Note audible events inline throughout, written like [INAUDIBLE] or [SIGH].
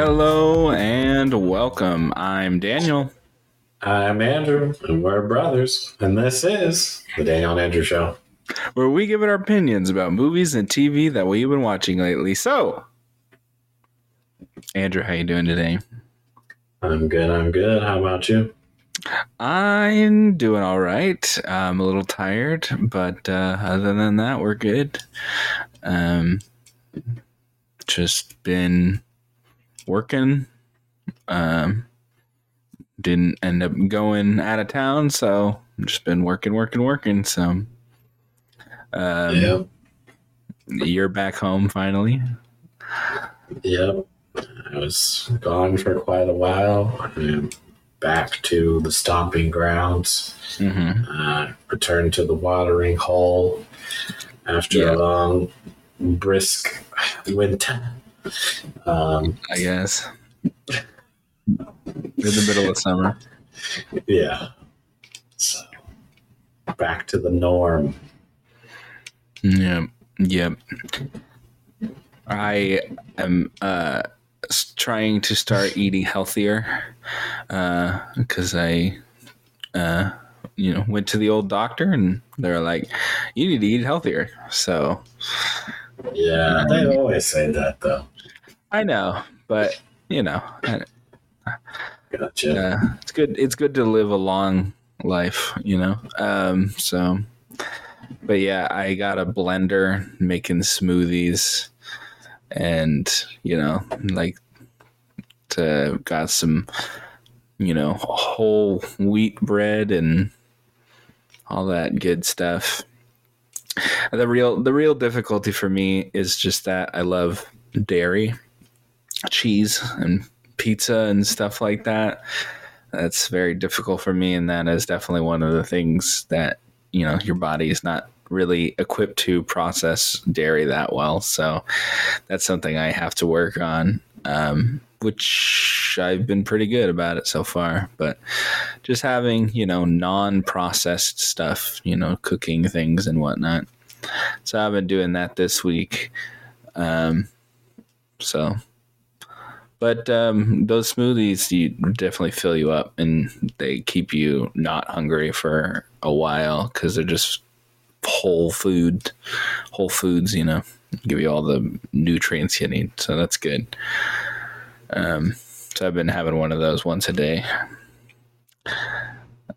Hello and welcome. I'm Daniel. I'm Andrew, and we're brothers, and this is the Daniel and Andrew Show. where we give it our opinions about movies and TV that we've been watching lately. So, Andrew, how you doing today? I'm good. I'm good. How about you? I'm doing all right. I'm a little tired, but uh, other than that, we're good. Um, just been working. Um, didn't end up going out of town, so just been working, working, working. So, um, yep. you're back home finally. Yep. I was gone for quite a while. I'm back to the stomping grounds. hmm Uh, returned to the watering hole after Yeah. a long, brisk winter. Um, I guess. In the middle of summer. yeah. So back to the norm. Yep. Yep. I am uh, trying to start eating healthier because I, uh, you know, went to the old doctor and they're like, "You need to eat healthier." So Yeah, they always say that though. I know, but you know, I, Gotcha. uh, it's good. It's good to live a long life, you know. Um, so, but yeah, I got a blender making smoothies, and you know, like to got some, you know, whole wheat bread and all that good stuff. The real the real difficulty for me is just that I love dairy, cheese, and pizza and stuff like that. That's very difficult for me, and that is definitely one of the things that you know your body is not really equipped to process dairy that well. So that's something I have to work on, um, which I've been pretty good about it so far. But just having you know non-processed stuff, you know, cooking things and whatnot. So I've been doing that this week. Um, so but um, those smoothies you definitely fill you up and they keep you not hungry for a while because they're just whole food, whole foods. You know, give you all the nutrients you need. So that's good. Um, so I've been having one of those once a day.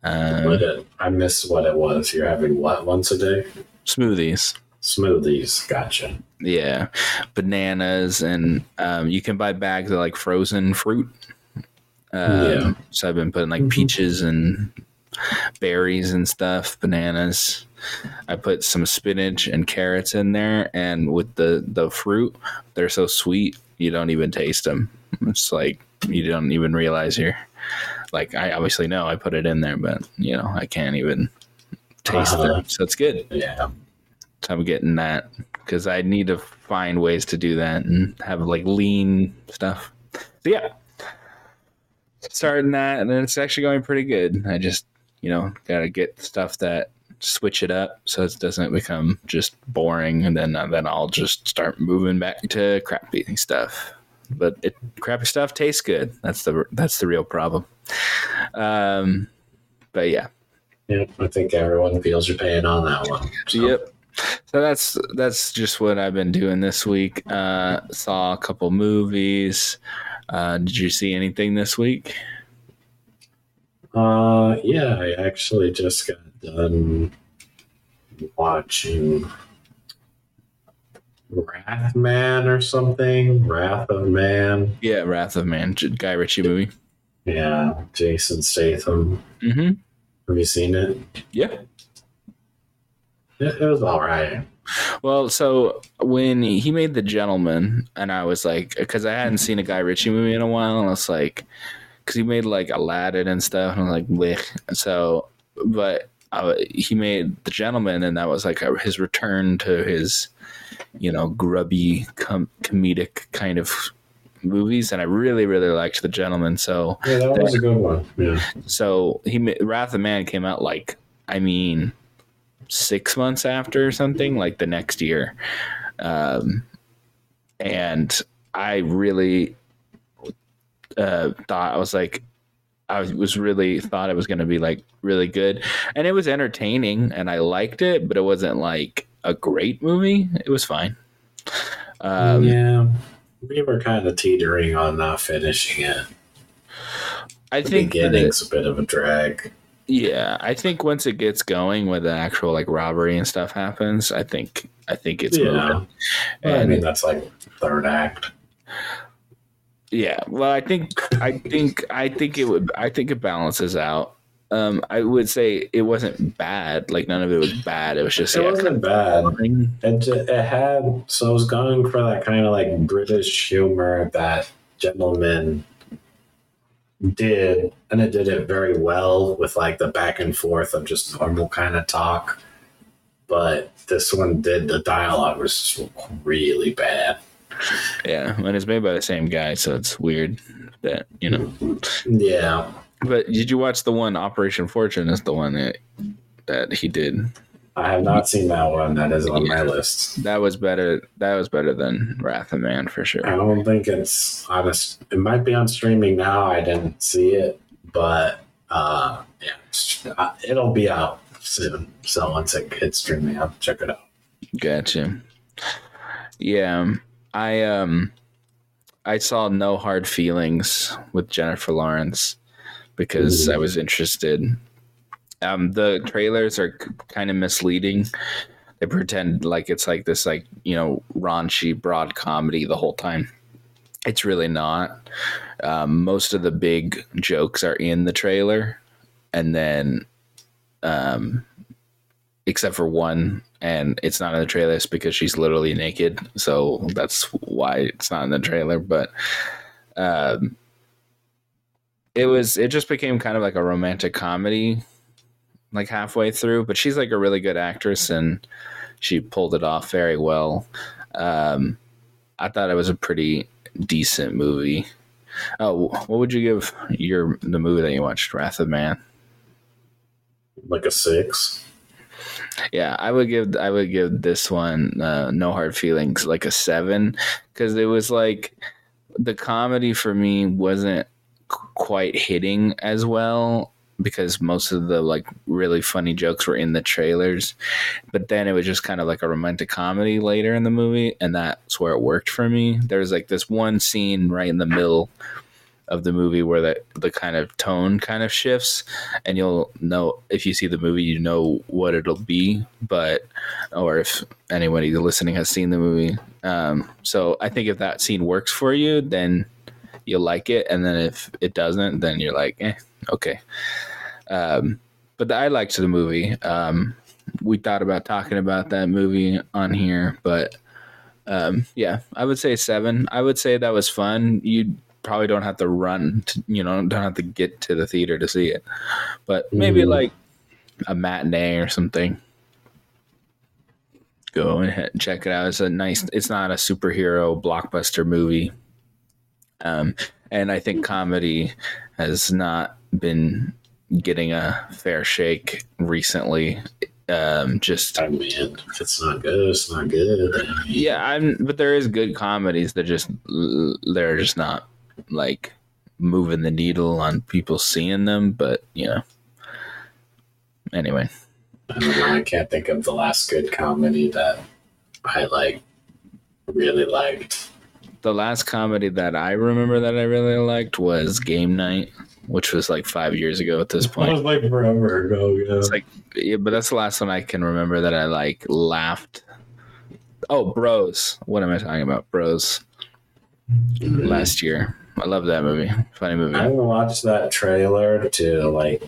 Um, I missed what it was. You're having what once a day? smoothies. Smoothies. Gotcha. Yeah, bananas, and um, you can buy bags of like frozen fruit. Um, Yeah. So I've been putting like Mhm. peaches and berries and stuff, bananas. I put some spinach and carrots in there, and with the the fruit, they're so sweet you don't even taste them. It's like you don't even realize you're like I obviously know I put it in there, but you know I can't even taste Uh-huh. them. So it's good. Yeah. I'm getting that because I need to find ways to do that and have like lean stuff. So yeah, starting that, and it's actually going pretty good. I just you know got to get stuff that switch it up so it doesn't become just boring, and then then I'll just start moving back to crappy stuff. But it, crappy stuff tastes good. That's the that's the real problem. Um, but yeah, Yeah. I think everyone feels your pain on that one. So, Yep. So that's that's just what I've been doing this week. Uh, saw a couple movies. Uh, did you see anything this week? Uh, yeah, I actually just got done watching Wrathman or something. Wrath of Man. Yeah, Wrath of Man, Guy Ritchie movie. Yeah, Jason Statham. Mm-hmm. Have you seen it? Yeah. It, it was all right. Well, so when he made The Gentleman, and I was like, because I hadn't seen a Guy Ritchie movie in a while, and I was like, because he made like Aladdin and stuff, and I was like, blech. So, but uh, he made The Gentleman, and that was like a, his return to his, you know, grubby com- comedic kind of movies, and I really, really liked The Gentleman. So, Yeah, that was a good one. Yeah. so he Wrath of Man came out like I mean six months after or something like the next year, um, and I really uh, thought I was like, I was really thought it was going to be like really good, and it was entertaining, and I liked it, but it wasn't like a great movie. It was fine. Um, yeah, we were kind of teetering on not finishing it. I the think beginning's a bit of a drag. Yeah, I think once it gets going, when the actual like robbery and stuff happens, I think I think it's yeah. moving. Well, I mean, that's like third act. Yeah, well, I think I think I think it would I think it balances out. Um, I would say it wasn't bad. Like none of it was bad. It was just it yeah, wasn't bad. It it had so I was going for that kind of like British humor that gentleman did, and it did it very well with like the back and forth of just normal kind of talk. But this one did the dialogue was really bad. Yeah, and it's made by the same guy, so it's weird that you know. Yeah. But did you watch the one Operation Fortune? Is the one that that he did? I have not seen that one. That is on yeah. my list. That was better. That was better than Wrath of Man for sure. I don't think it's honest. It might be on streaming now. I didn't see it, but uh, yeah, uh, it'll be out soon. So once it hits streaming, I'll check it out. Gotcha. Yeah, I um, I saw No Hard Feelings with Jennifer Lawrence because Ooh. I was interested um, the trailers are kind of misleading. They pretend like it's like this, like you know, raunchy broad comedy the whole time. It's really not. Um, most of the big jokes are in the trailer, and then, um, except for one, and it's not in the trailer because she's literally naked. So that's why it's not in the trailer. But um, it was. It just became kind of like a romantic comedy like halfway through, but she's like a really good actress and she pulled it off very well. Um, I thought it was a pretty decent movie. Oh, what would you give your the movie that you watched, Wrath of Man? Like a six. Yeah, I would give I would give this one uh, No Hard Feelings like a seven because it was like the comedy for me wasn't quite hitting as well because most of the like really funny jokes were in the trailers. But then it was just kind of like a romantic comedy later in the movie and that's where it worked for me. There's like this one scene right in the middle of the movie where the, the kind of tone kind of shifts and you'll know if you see the movie you know what it'll be but or if anybody listening has seen the movie. Um, so i think if that scene works for you then you'll like it and then if it doesn't then you're like eh, okay um, but I liked the movie. Um, we thought about talking about that movie on here, but um, yeah, I would say seven. I would say that was fun. You probably don't have to run, to, you know, don't have to get to the theater to see it, but maybe mm. like a matinee or something. Go and check it out. It's a nice. It's not a superhero blockbuster movie, um, and I think comedy has not been getting a fair shake recently. Um, just I mean, if it's not good, it's not good. Yeah, I'm. But there is good comedies that just they're just not like moving the needle on people seeing them. But you know, anyway. I don't know. I can't think of the last good comedy that I like really liked. The last comedy that I remember that I really liked was Game Night which was like five years ago at this [LAUGHS] point. That was like forever ago. Yeah. It's like, yeah, but that's the last one I can remember that I like laughed. Oh, Bros. What am I talking about? Bros. Mm-hmm. Last year. I love that movie. Funny movie. I watched that trailer to like,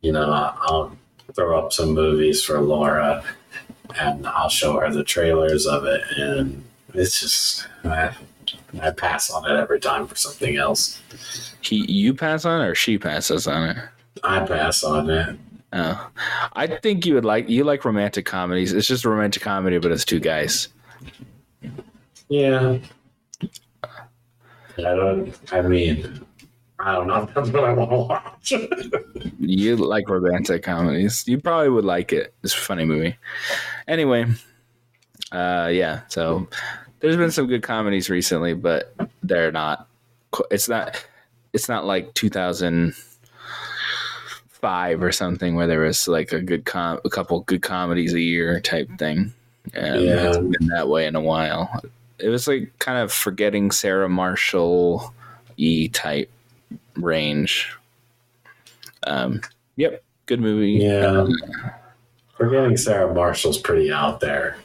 you know, I'll throw up some movies for Laura and I'll show her the trailers of it. And it's just, I, I pass on it every time for something else. He, you pass on it or she passes on it? I pass on it. Oh, I think you would like you like romantic comedies. It's just a romantic comedy, but it's two guys. Yeah. I don't. I mean, I don't know. if [LAUGHS] That's what I want to watch. you like romantic comedies. You probably would like it. It's a funny movie. Anyway, uh, yeah. So there's been some good comedies recently, but they're not. It's not it's not like 2005 or something where there was like a good com- a couple good comedies a year type thing. Um, Yeah. It hasn't been that way in a while. It was like kind of forgetting Sarah Marshall e type range. Um, yep, good movie. Yeah. Forgetting Sarah Marshall's pretty out there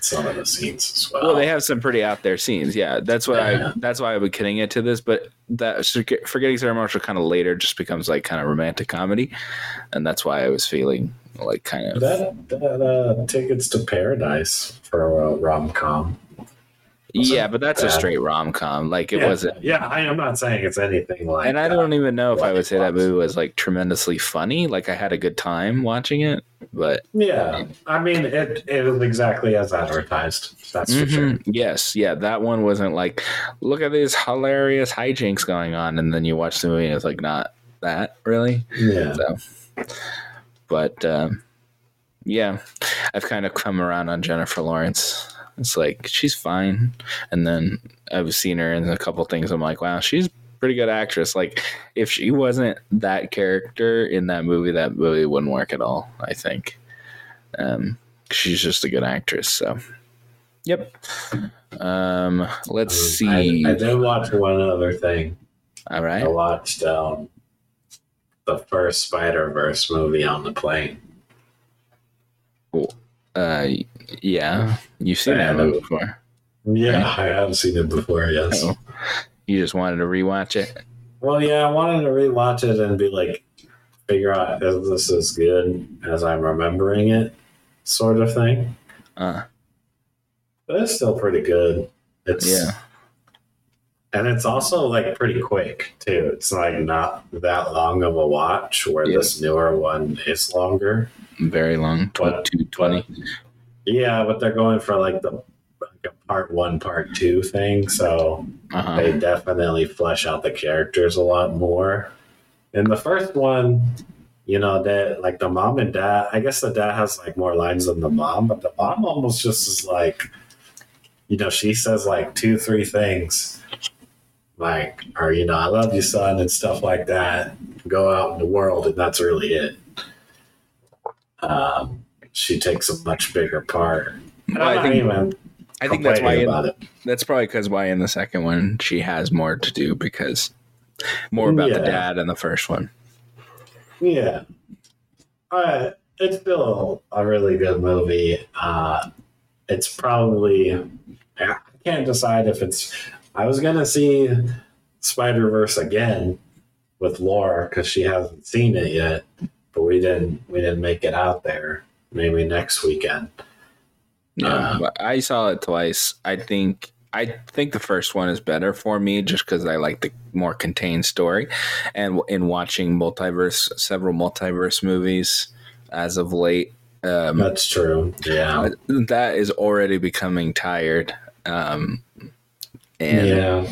some of the scenes as well. Well, they have some pretty out there scenes. Yeah, that's why Yeah. I. That's why I would kidding it to this. But that forgetting Sarah Marshall kind of later just becomes like kind of romantic comedy, and that's why I was feeling like kind of. that, that uh, tickets to paradise for a rom com. Yeah, but that's a straight rom com. Like it yeah, wasn't. Yeah, I, I'm not saying it's anything like. And I don't even know if I would say that movie was like tremendously funny. Like I had a good time watching it, but Yeah, I mean it. It was exactly as advertised. That's for sure. Mhm. yes, yeah, that one wasn't like, look at these hilarious hijinks going on, and then you watch the movie and it's like not that really. Yeah, So, but um, yeah, I've kind of come around on Jennifer Lawrence. It's like she's fine, and then I've seen her in a couple things. I'm like, wow, she's a pretty good actress. Like, if she wasn't that character in that movie, that movie wouldn't work at all. I think. Um, she's just a good actress. So, yep. Um, let's see. I, I did watch one other thing. all right. I watched um, the first Spider Verse movie on the plane. Uh, yeah, you've seen that before. Yeah, I have seen it before. Yes. Oh. You just wanted to rewatch it. Well, yeah, I wanted to rewatch it and be like, figure out if this is good as I'm remembering it, sort of thing. Uh, But it's still pretty good. It's yeah. and it's also like pretty quick too. It's like not that long of a watch. Where Yeah. this newer one is longer. Very long. But- 220. Yeah, but they're going for like the like a part one, part two thing. So Uh-huh. they definitely flesh out the characters a lot more. In the first one, you know, that like the mom and dad, I guess the dad has like more lines than the mom, but the mom almost just is like, you know, she says like two, three things, like, or, you know, I love you, son, and stuff like that. Go out in the world, and that's really it. Um, she takes a much bigger part. Well, I think even I think that's why in, it. that's probably because why in the second one she has more to do because more about the dad in the first one. Yeah. Uh, it's still a really good movie. Uh, it's probably, I can't decide if it's, I was going to see Spider Verse again with Laura because she hasn't seen it yet, but we didn't, we didn't make it out there. Maybe next weekend. Yeah, Uh, I saw it twice. I think I think the first one is better for me just because I like the more contained story, and in watching multiverse, several multiverse movies as of late, um, That's true. Yeah. that is already becoming tired. Um, and yeah.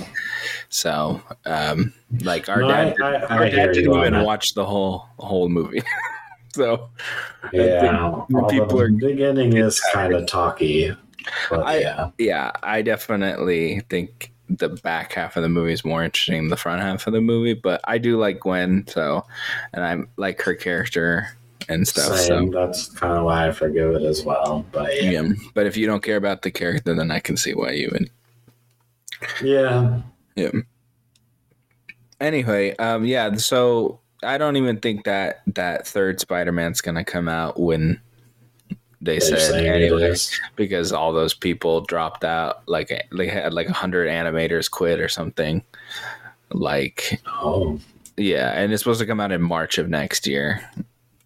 so, um, like our No, dad, I- I- our I dad didn't even that. watch the whole whole movie. [LAUGHS] so Yeah. people the are beginning is kind of talky. But I- yeah. yeah, I definitely think the back half of the movie is more interesting than the front half of the movie. But I do like Gwen, so and I like her character and stuff. Same. So That's kind of why I forgive it as well. But yeah, yeah, but if you don't care about the character, then I can see why you would. Yeah, Yeah. Anyway, um, yeah. So I don't even think that that third Spider-Man's gonna come out when they they're said saying it anyway because all those people dropped out. Like they had like a hundred animators quit or something. Like Oh, yeah, and it's supposed to come out in March of next year.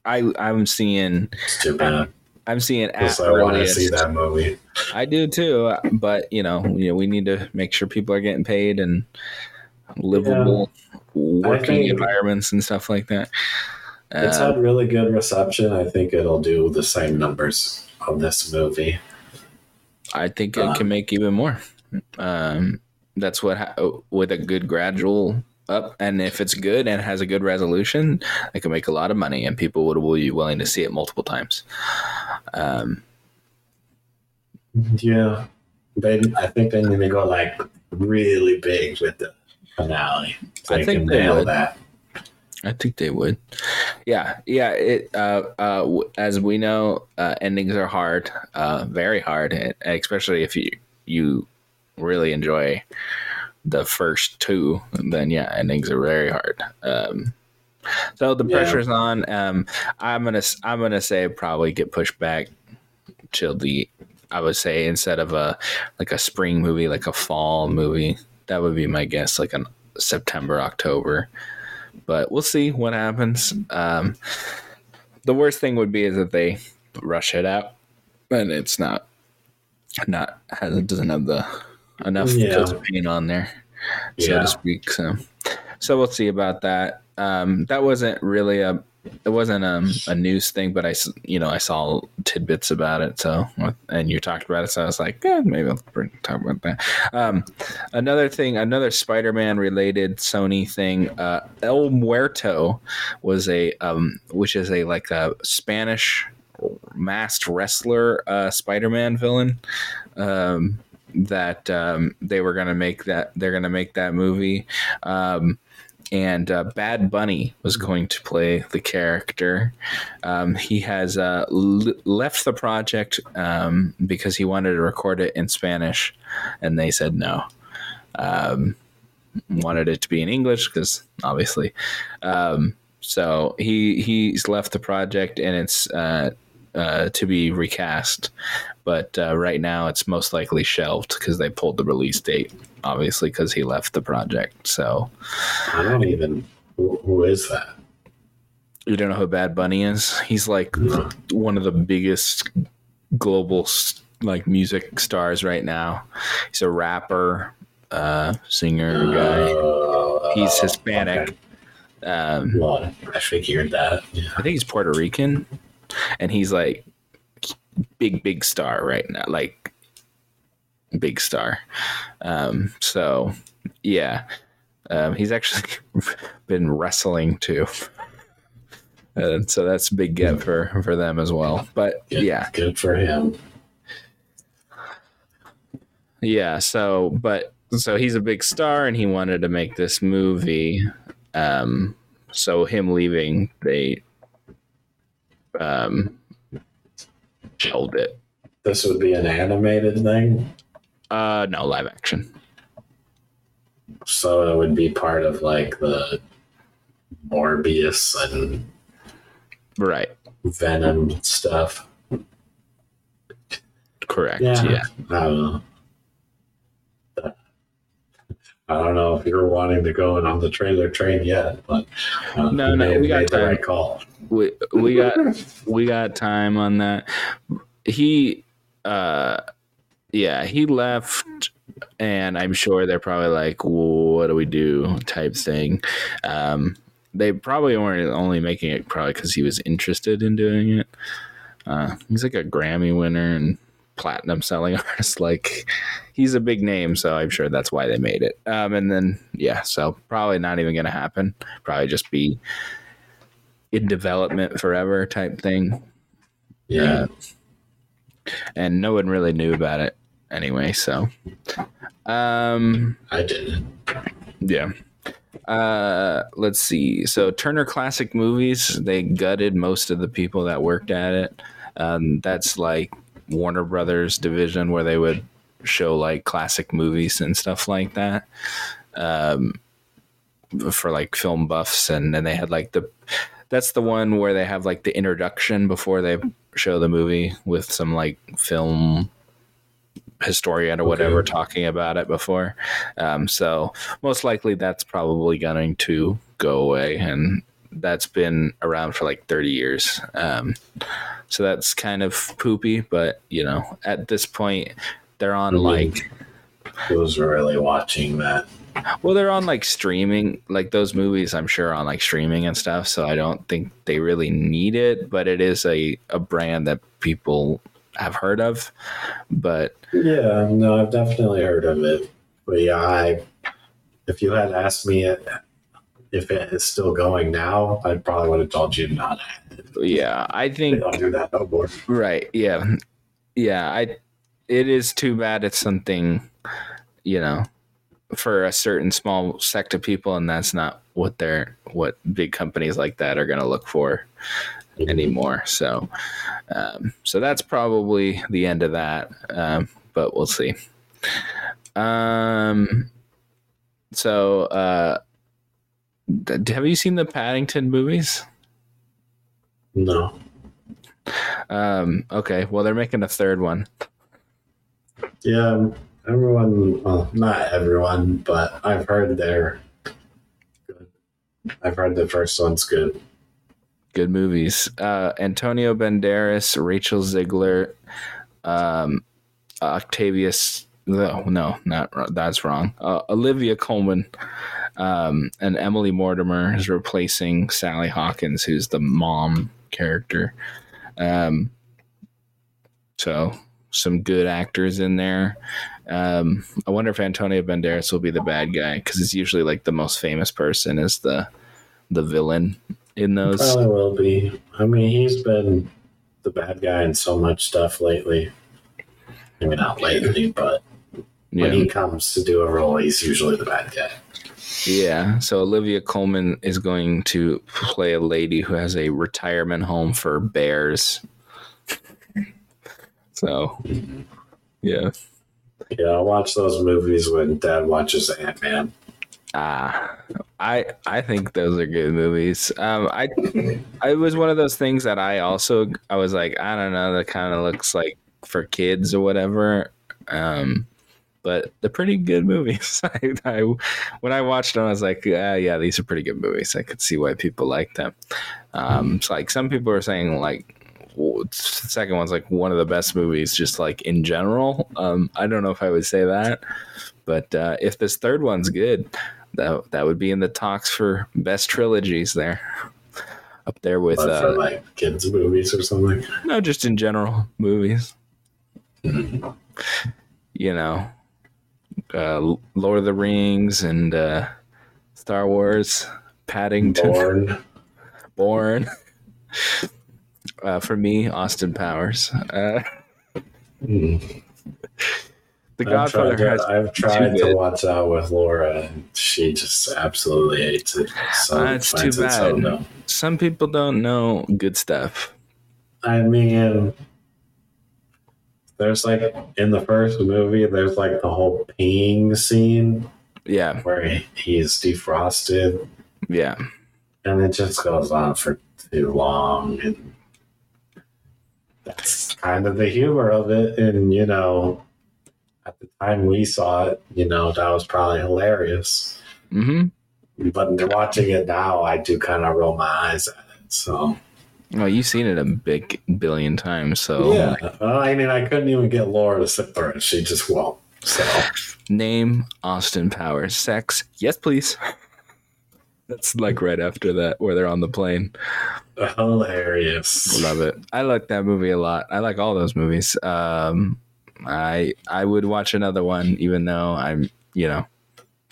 I I'm seeing it's too bad. I'm seeing at I want to see that movie. I do too, but you know, you know, we need to make sure people are getting paid and livable working environments and stuff like that. It's Uh, had really good reception. I think it'll do the same numbers of this movie. I think it can make even more. Um, that's what ha- with a good gradual up, and if it's good and has a good resolution, it can make a lot of money, and people would will be willing to see it multiple times. Um, Yeah, they. I think they need to go like really big with the finale. I They think can they would. that. I think they would. Yeah, yeah. It uh, uh, as we know, uh, endings are hard, uh, very hard, especially if you you really enjoy the first two, then yeah, endings are very hard. Um, so the Yeah. pressure's on. Um, I'm gonna I'm gonna say probably get pushed back till the I would say instead of a like a spring movie, like a fall movie. That would be my guess, like an September October but we'll see what happens. Um, the worst thing would be is that they rush it out, and it's not not has it doesn't have the enough Yeah. coat of paint on there, so Yeah. to speak. So, so we'll see about that. Um, that wasn't really a it wasn't um, a news thing, but I you know I saw tidbits about it. So and you talked about it, so I was like, eh, maybe I'll bring, talk about that. Um, another thing, another Spider-Man related Sony thing. Uh, El Muerto was a um, which is a like a Spanish masked wrestler uh, Spider-Man villain. Um, that um, they were gonna make that they're gonna make that movie. Um, and uh, Bad Bunny was going to play the character. Um, he has uh, l- left the project um, because he wanted to record it in Spanish, and they said no. Um, wanted it to be in English because obviously. Um, so he he's left the project, and it's uh, uh, to be recast. But uh, right now, it's most likely shelved because they pulled the release date, obviously because he left the project. So. I don't even. Who, who is that? You don't know who Bad Bunny is? He's like No. one of the biggest global like music stars right now. He's a rapper, uh, singer guy. Uh, He's Hispanic. okay. Um, Well, I figured that. Yeah. I think he's Puerto Rican, and he's like big, big star right now. Like big star. Um, so yeah, um, he's actually [LAUGHS] been wrestling too. [LAUGHS] And so that's a big get for for them as well. But Good, yeah, Good for him. Yeah, so but so he's a big star and he wanted to make this movie. Um so him leaving they um shelved it. This would be an animated thing, Uh no live action. so it would be part of like the Morbius and Right. Venom stuff. Correct. Yeah. Yeah. I don't know. I don't know if you're wanting to go in on the trailer train yet, but uh, No, no, we got time. right call. We we got we got time on that. He uh yeah, he left and I'm sure they're probably like, what do we do type thing. Um they probably weren't only making it probably because he was interested in doing it. Uh, he's like a Grammy winner and platinum selling [LAUGHS] artist. Like he's a big name, so I'm sure that's why they made it. Um, and then yeah, so probably not even gonna happen. Probably just be in development forever type thing. Yeah, And no one really knew about it anyway. So um, I didn't. Yeah. Uh, let's see. So Turner Classic Movies, they gutted most of the people that worked at it. Um, that's like Warner Brothers division where they would show like classic movies and stuff like that. Um, for like film buffs, and then they had like the that's the one where they have like the introduction before they show the movie with some like film historian or whatever Okay. talking about it before. Um, so most likely that's probably going to go away, and that's been around for like 30 years. Um, so that's kind of poopy, but you know, at this point, they're on like Who's really watching that? well, they're on like streaming, like those movies. I'm sure on like streaming and stuff. So I don't think they really need it, but it is a a brand that people have heard of. But Yeah, no, I've definitely heard of it. But yeah, I if you had asked me it, if it is still going now, I probably would have told you not. yeah, I They think don't do that no more. Right. Yeah. Yeah. I. It is too bad. It's something, you know, for a certain small sect of people, and that's not what they're what big companies like that are going to look for anymore. So, um, so that's probably the end of that. Um, but we'll see. Um, so, uh, have you seen the Paddington movies? No. Um, okay, well, they're making a third one. Yeah, everyone, well, not everyone, but I've heard they're good. I've heard the first one's good. Good movies. Uh, Antonio Banderas, Rachel Zegler, um, Octavius. No, no, not that's wrong. Uh, Olivia Colman um, and Emily Mortimer is replacing Sally Hawkins, who's the mom character. Um, so some good actors in there. Um, I wonder if Antonio Banderas will be the bad guy because it's usually like the most famous person is the the villain in those. Probably will be. I mean, he's been the bad guy in so much stuff lately. I mean, not lately, but Yeah. when he comes to do a role, he's usually the bad guy. Yeah, so Olivia Colman is going to play a lady who has a retirement home for bears. So, yeah. Yeah, I'll watch those movies when Dad watches Ant Man. Ah, I I think those are good movies. Um, I I was one of those things that I also I was like I don't know that kind of looks like for kids or whatever. Um, but they're pretty good movies. [LAUGHS] I, I when I watched them, I was like, yeah, yeah, these are pretty good movies. I could see why people like them. Um, it's like some people are saying like the second one's like one of the best movies, just like in general. Um, I don't know if I would say that, but uh, if this third one's good, that that would be in the talks for best trilogies there, up there with But for uh, like kids' movies or something. no, just in general movies. you know, uh, Lord of the Rings and uh, Star Wars, Paddington, Bourne. [LAUGHS] Bourne. [LAUGHS] Uh, for me, Austin Powers. Uh, Hmm. the I've Godfather tried, to, has I've tried to watch out with Laura, and she just absolutely hates it. So That's finds too bad. some people don't know good stuff. I mean, there's like in the first movie, there's like the whole peeing scene Yeah, where he, he's defrosted, yeah, and it just goes on for too long. And that's kind of the humor of it. And, you know, at the time we saw it, you know, that was probably hilarious. hmm But watching it now, I do kind of roll my eyes at it. So, Well, you've seen it a big billion times, so yeah. Well, I mean, I couldn't even get Laura to sit through it. She just won't. So, Name Austin Powers. Sex. Yes, please. [LAUGHS] That's like right after that, where they're on the plane. hilarious. Love it. I like that movie a lot. I like all those movies. Um, I I would watch another one, even though I'm, you know,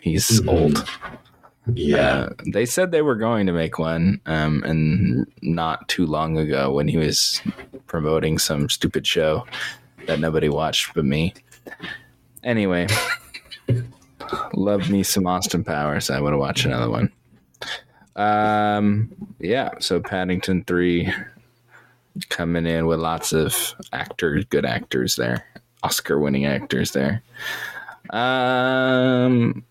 he's Mhm. old. Yeah. Uh, they said they were going to make one, um, and not too long ago when he was promoting some stupid show that nobody watched but me. Anyway, [LAUGHS] love me some Austin Powers. I would watch another one. Um, yeah. So Paddington three coming in with lots of actors, good actors there, Oscar-winning actors there. Um,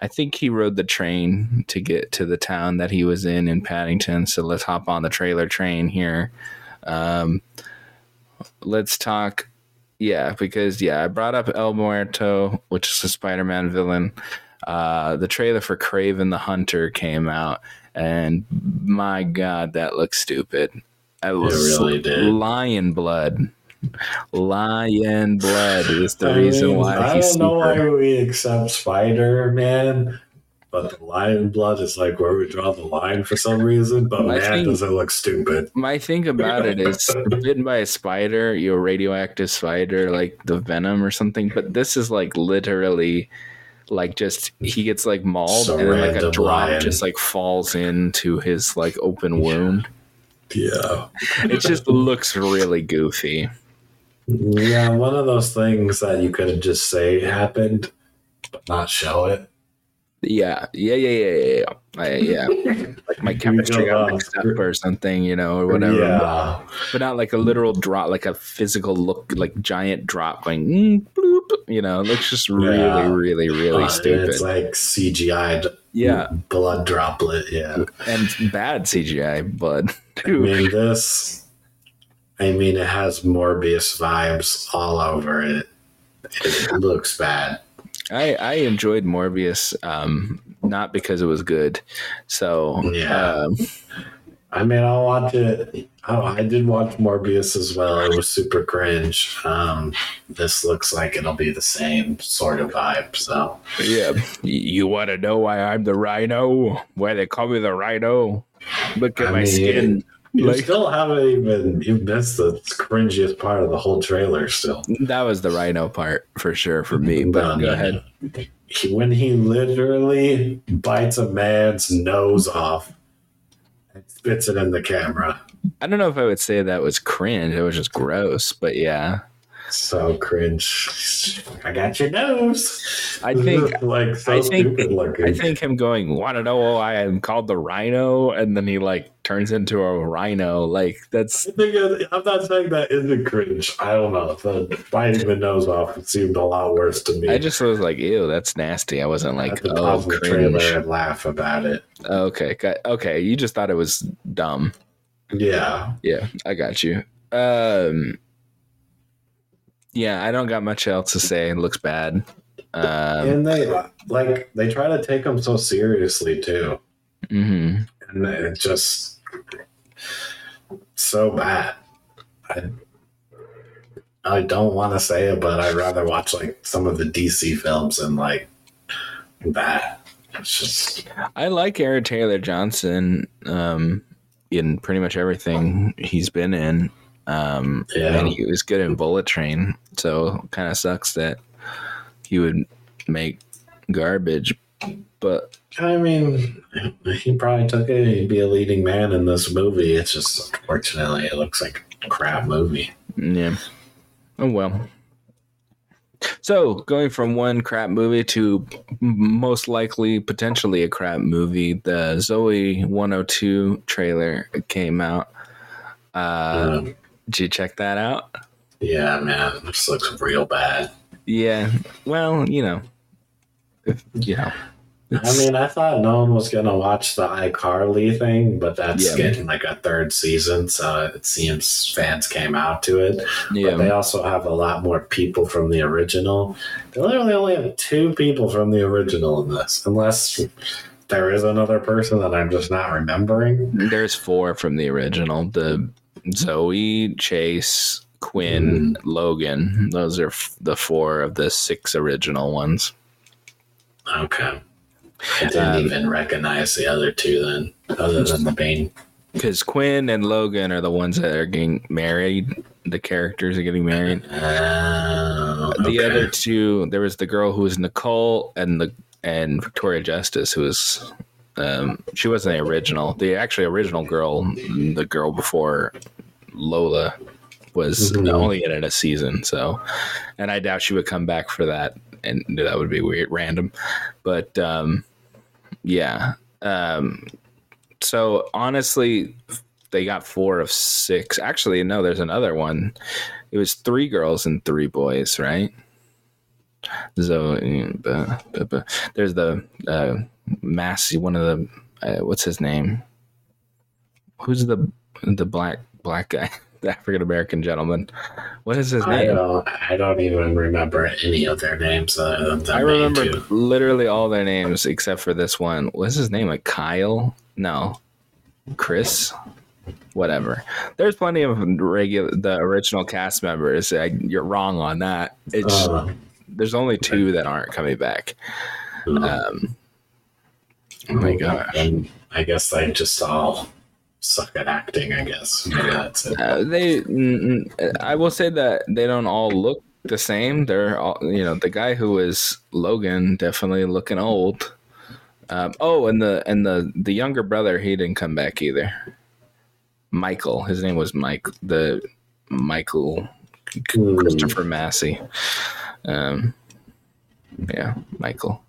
I think he rode the train to get to the town that he was in in Paddington. So let's hop on the trailer train here. Um, let's talk. Yeah, because yeah, I brought up El Muerto, which is a Spider-Man villain. Uh, the trailer for Kraven the Hunter came out, and my God, that looks stupid. It was really did. lion blood. Lion blood is the I reason mean, why I he's don't know why we accept Spider Man, but the lion blood is like where we draw the line for some reason. But I man, think- does it look stupid? My thing about it is [LAUGHS] bitten by a spider, you're a radioactive spider, like the venom or something. But this is like literally like just he gets like mauled Some and then like a drop lion. just like falls into his like open wound. Yeah. It just looks really goofy. Yeah, one of those things that you could just say happened but not show it. Yeah, yeah, yeah, yeah, yeah. yeah. I, yeah. [LAUGHS] like my chemistry got uh, mixed up or something, you know, or whatever. Yeah. But not like a literal drop, like a physical look, like giant drop going mm, bloop. You know, it looks just really, Yeah. really, really Uh, stupid. It's like CGI yeah, blood droplet. Yeah. and bad CGI blood. I mean, [LAUGHS] this, I mean, it has Morbius vibes all over it. It looks bad. I I enjoyed Morbius, um, not because it was good. So Yeah. um, I mean, I'll watch it. Oh, I did watch Morbius as well. It was super cringe. Um, this looks like it'll be the same sort of vibe. So, yeah, you want to know why I'm the Rhino? Why they call me the Rhino? Look at I my mean, skin. You Like- still haven't even, you missed the cringiest part of the whole trailer still. That was the Rhino part for sure for me. But No, go ahead. when he literally bites a man's nose off and spits it in the camera. I don't know if I would say that was cringe. It was just gross. But yeah, So cringe. I got your nose. I think [LAUGHS] like so I think- stupid looking. I think him going, "Want to know why I'm called the Rhino?" and then he like turns into a rhino. Like that's I think I'm not saying that isn't cringe. I don't know. The biting the nose off seemed a lot worse to me. I just was like, "Ew, that's nasty." I wasn't like, "Oh, the trailer cringe." and laugh about it. Okay, okay. You just thought it was dumb. Yeah. Yeah, I got you. Um, yeah, I don't got much else to say. It looks bad. Um, and they like they try to take them so seriously too. mhm. And it's just so bad. I I don't want to say it, but I'd rather watch like some of the DC films and like that. It's just I like Aaron Taylor Johnson um, in pretty much everything he's been in. Um, Yeah. and he was good in Bullet Train, so kind of sucks that he would make garbage. But I mean, he probably took it. He'd be a leading man in this movie. It's just unfortunately, it looks like a crap movie. yeah, oh well. So going from one crap movie to most likely potentially a crap movie, the Zoey 102 trailer came out. Uh, did you check that out? yeah, man, this looks real bad. Yeah. Well, you know, [LAUGHS] you. I mean, I thought no one was gonna watch the iCarly thing, but that's Yeah. getting like a third season, so it seems fans came out to it. yeah. But they also have a lot more people from the original. They literally only have two people from the original in this, unless there is another person that I'm just not remembering. There's four from the original. The Zoey, Chase, Quinn, mm. Logan. Those are f- the four of the six original ones. Okay. I didn't Um, even recognize the other two then, other than the main. Because Quinn and Logan are the ones that are getting married. The characters are getting married. Uh, The other two, there was the girl who was Nicole and the and Victoria Justice, who was um, she wasn't the original. The actually original girl, the girl before Lola, was Mhm. only in it a season. So, and I doubt she would come back for that, and that would be weird, random. But um, yeah. Um, so honestly, they got four of six. Actually, no, there's another one. It was three girls and three boys, right? So uh, bu- bu- there's the uh, Massey, one of the uh, what's his name? Who's the the black black guy, [LAUGHS] [LAUGHS] the African American gentleman? What is his I name? don't, I don't even remember any of their names. Uh, I remember two. literally all their names except for this one. What's his name? Like Kyle? No, Chris. Whatever. There's plenty of regular the original cast members. I, you're wrong on that. It's Uh, there's only two that aren't coming back. Um, oh my gosh. And I guess I just all suck at acting. I guess maybe that's it. Uh, they, I will say that they don't all look the same. They're all, you know, the guy who was Logan definitely looking old. Um, oh, and the and the the younger brother, he didn't come back either. Michael, his name was Mike. The Michael Hmm. Christopher Massey. Um, Yeah, Michael.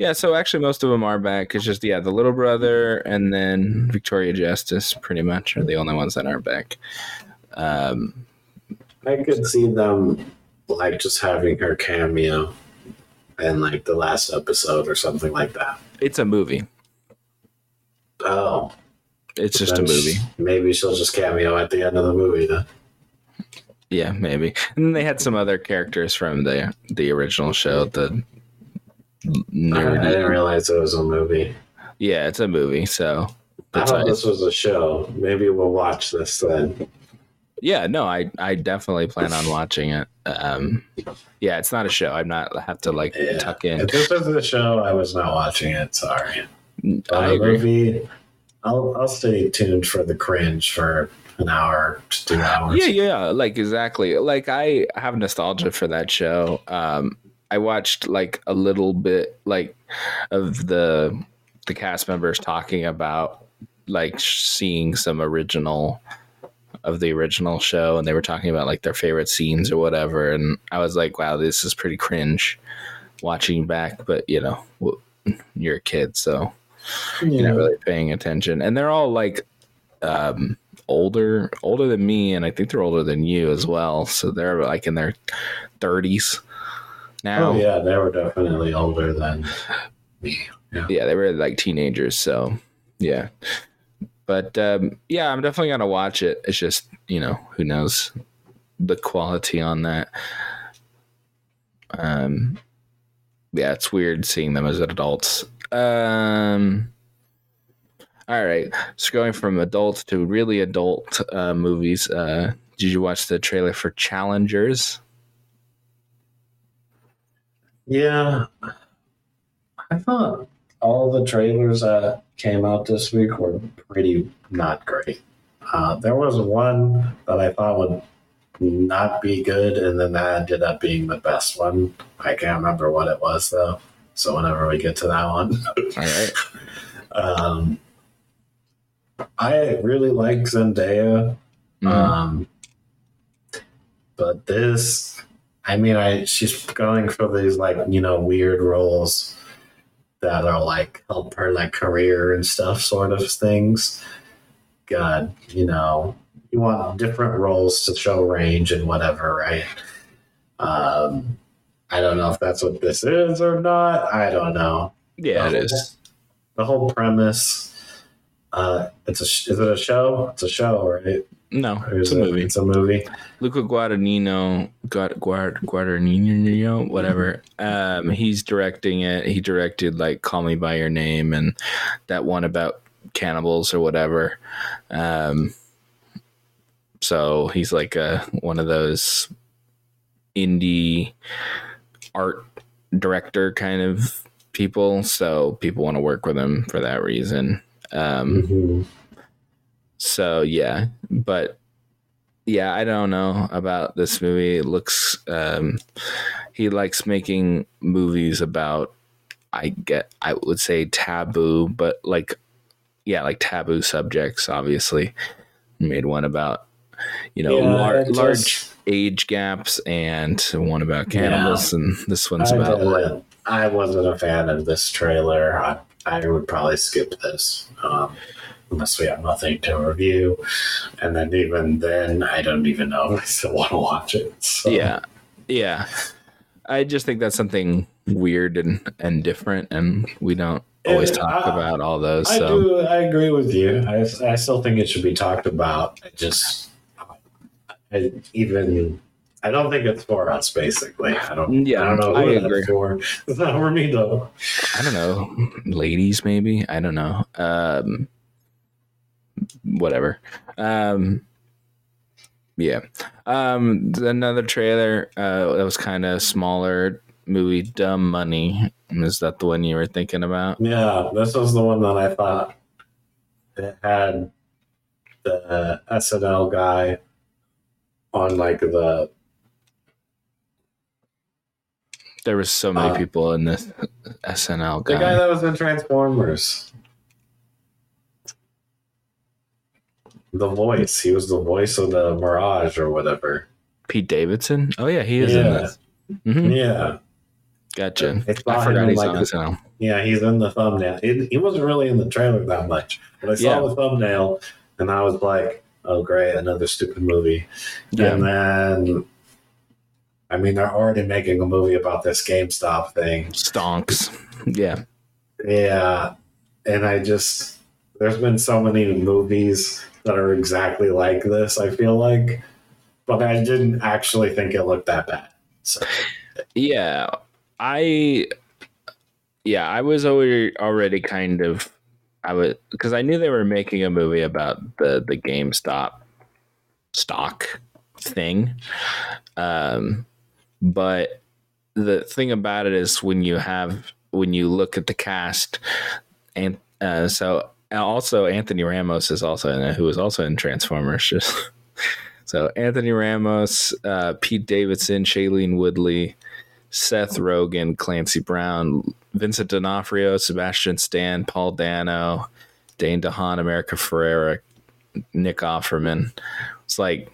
Yeah, so actually most of them are back. It's just yeah, the little brother and then Victoria Justice pretty much are the only ones that aren't back. Um, I could see them like just having her cameo in like the last episode or something like that. it's a movie. Oh, It's just a movie. Maybe she'll just cameo at the end of the movie then. Yeah, maybe. And they had some other characters from the the original show. The I, I didn't realize it was a movie. yeah, it's a movie. So I thought this was a show. Maybe we'll watch this then. Yeah, no, I I definitely plan on watching it. Um, yeah, it's not a show. I'm not I have to like Yeah. tuck in. If this was a show, I was not watching it. Sorry. But I agree. Movie, I'll I'll stay tuned for the cringe for an hour to two hours. Yeah, yeah, like exactly. Like I have nostalgia for that show. Um, I watched like a little bit like of the the cast members talking about like seeing some original of the original show and they were talking about like their favorite scenes or whatever and I was like wow this is pretty cringe watching back but you know you're a kid so you're not really paying attention. And they're all like um older older than me and i think they're older than you as well so they're like in their 30s now. Oh yeah, they were definitely older than me. Yeah. yeah they were like teenagers so yeah. But um yeah i'm definitely gonna watch it. It's just you know who knows the quality on that. Um yeah it's weird seeing them as adults. Um all right so going from adult to really adult uh movies uh did you watch the trailer for challengers Yeah. I thought all the trailers that came out this week were pretty not great. Uh, there was one that I thought would not be good, and then that ended up being the best one. I can't remember what it was though. So whenever we get to that one, all right [LAUGHS] um, I really like Zendaya. Mhm. Um, but this, I mean, I she's going for these like you know weird roles that are like help her like career and stuff, sort of things. God, you know, you want different roles to show range and whatever, right? Um, I don't know if that's what this is or not. I don't know yeah it is the whole premise. Uh, it's a is it a show? It's a show, right? no it's a it- movie It's a movie. Luca Guadagnino, Guad, Guard, Guadagnino, whatever. Um, he's directing it. He directed like "Call Me by Your Name" and that one about cannibals or whatever. Um, so he's like a one of those indie art director kind of people. So people want to work with him for that reason. Um, Mhm. so yeah, but yeah, I don't know about this movie. It looks um he likes making movies about I get I would say taboo, but like yeah, like taboo subjects obviously. Made one about you know Yeah, lar- just- large age gaps and one about cannibals and this one's I, about I wasn't a fan of this trailer. I, I would probably skip this um, unless we have nothing to review, and then even then, I don't even know if I still want to watch it. So. yeah yeah i just think that's something weird and and different and we don't always talk I- about all those I so do. I agree with you. I, I still think it should be talked about. I just, I even, I don't think it's for us. Basically, I don't. Yeah, I don't know I who agree. that's for. It's not for me though. i don't know ladies maybe i don't know um whatever um yeah um another trailer uh that was kind of smaller movie dumb money is that the one you were thinking about Yeah, this was the one that I thought it had the SNL guy on like the there was so many Uh, people in this snl guy. the guy, that was in Transformers. The voice. He was the voice of the Mirage or whatever. pete davidson oh yeah he is in Yeah. this Mhm. Yeah. Gotcha. I I forgot he's like, on his own. Yeah, he's in the thumbnail. He, he wasn't really in the trailer that much, but I saw Yeah. the thumbnail and I was like, "Oh, great, another stupid movie." Yeah. And then, I mean, they're already making a movie about this GameStop thing. Stonks. Yeah. Yeah, and I just there's been so many movies that are exactly like this. I feel like, but I didn't actually think it looked that bad. So Yeah. I yeah, I was already already kind of I was, because I knew they were making a movie about the the GameStop stock thing. Um but the thing about it is when you have when you look at the cast and uh so also Anthony Ramos is also in it who is also in Transformers [LAUGHS] just so Anthony Ramos, uh, Pete Davidson, Shailene Woodley, Seth Rogen, Clancy Brown, Vincent D'Onofrio, Sebastian Stan, Paul Dano, Dane DeHaan, America Ferrera, Nick Offerman. It's like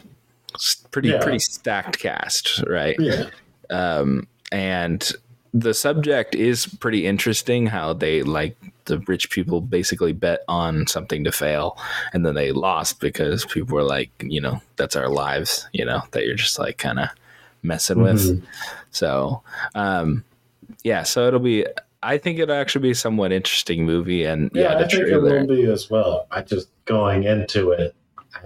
pretty Yeah. pretty stacked cast, right? yeah, Um, and the subject is pretty interesting. How they like the rich people basically bet on something to fail, and then they lost because people were like, you know, that's our lives, you know, that you're just like kind of messing with. Mhm. So, um, yeah, so it'll be. I think it'll actually be a somewhat interesting movie, and yeah, yeah, I think it will be as well. I just going into it,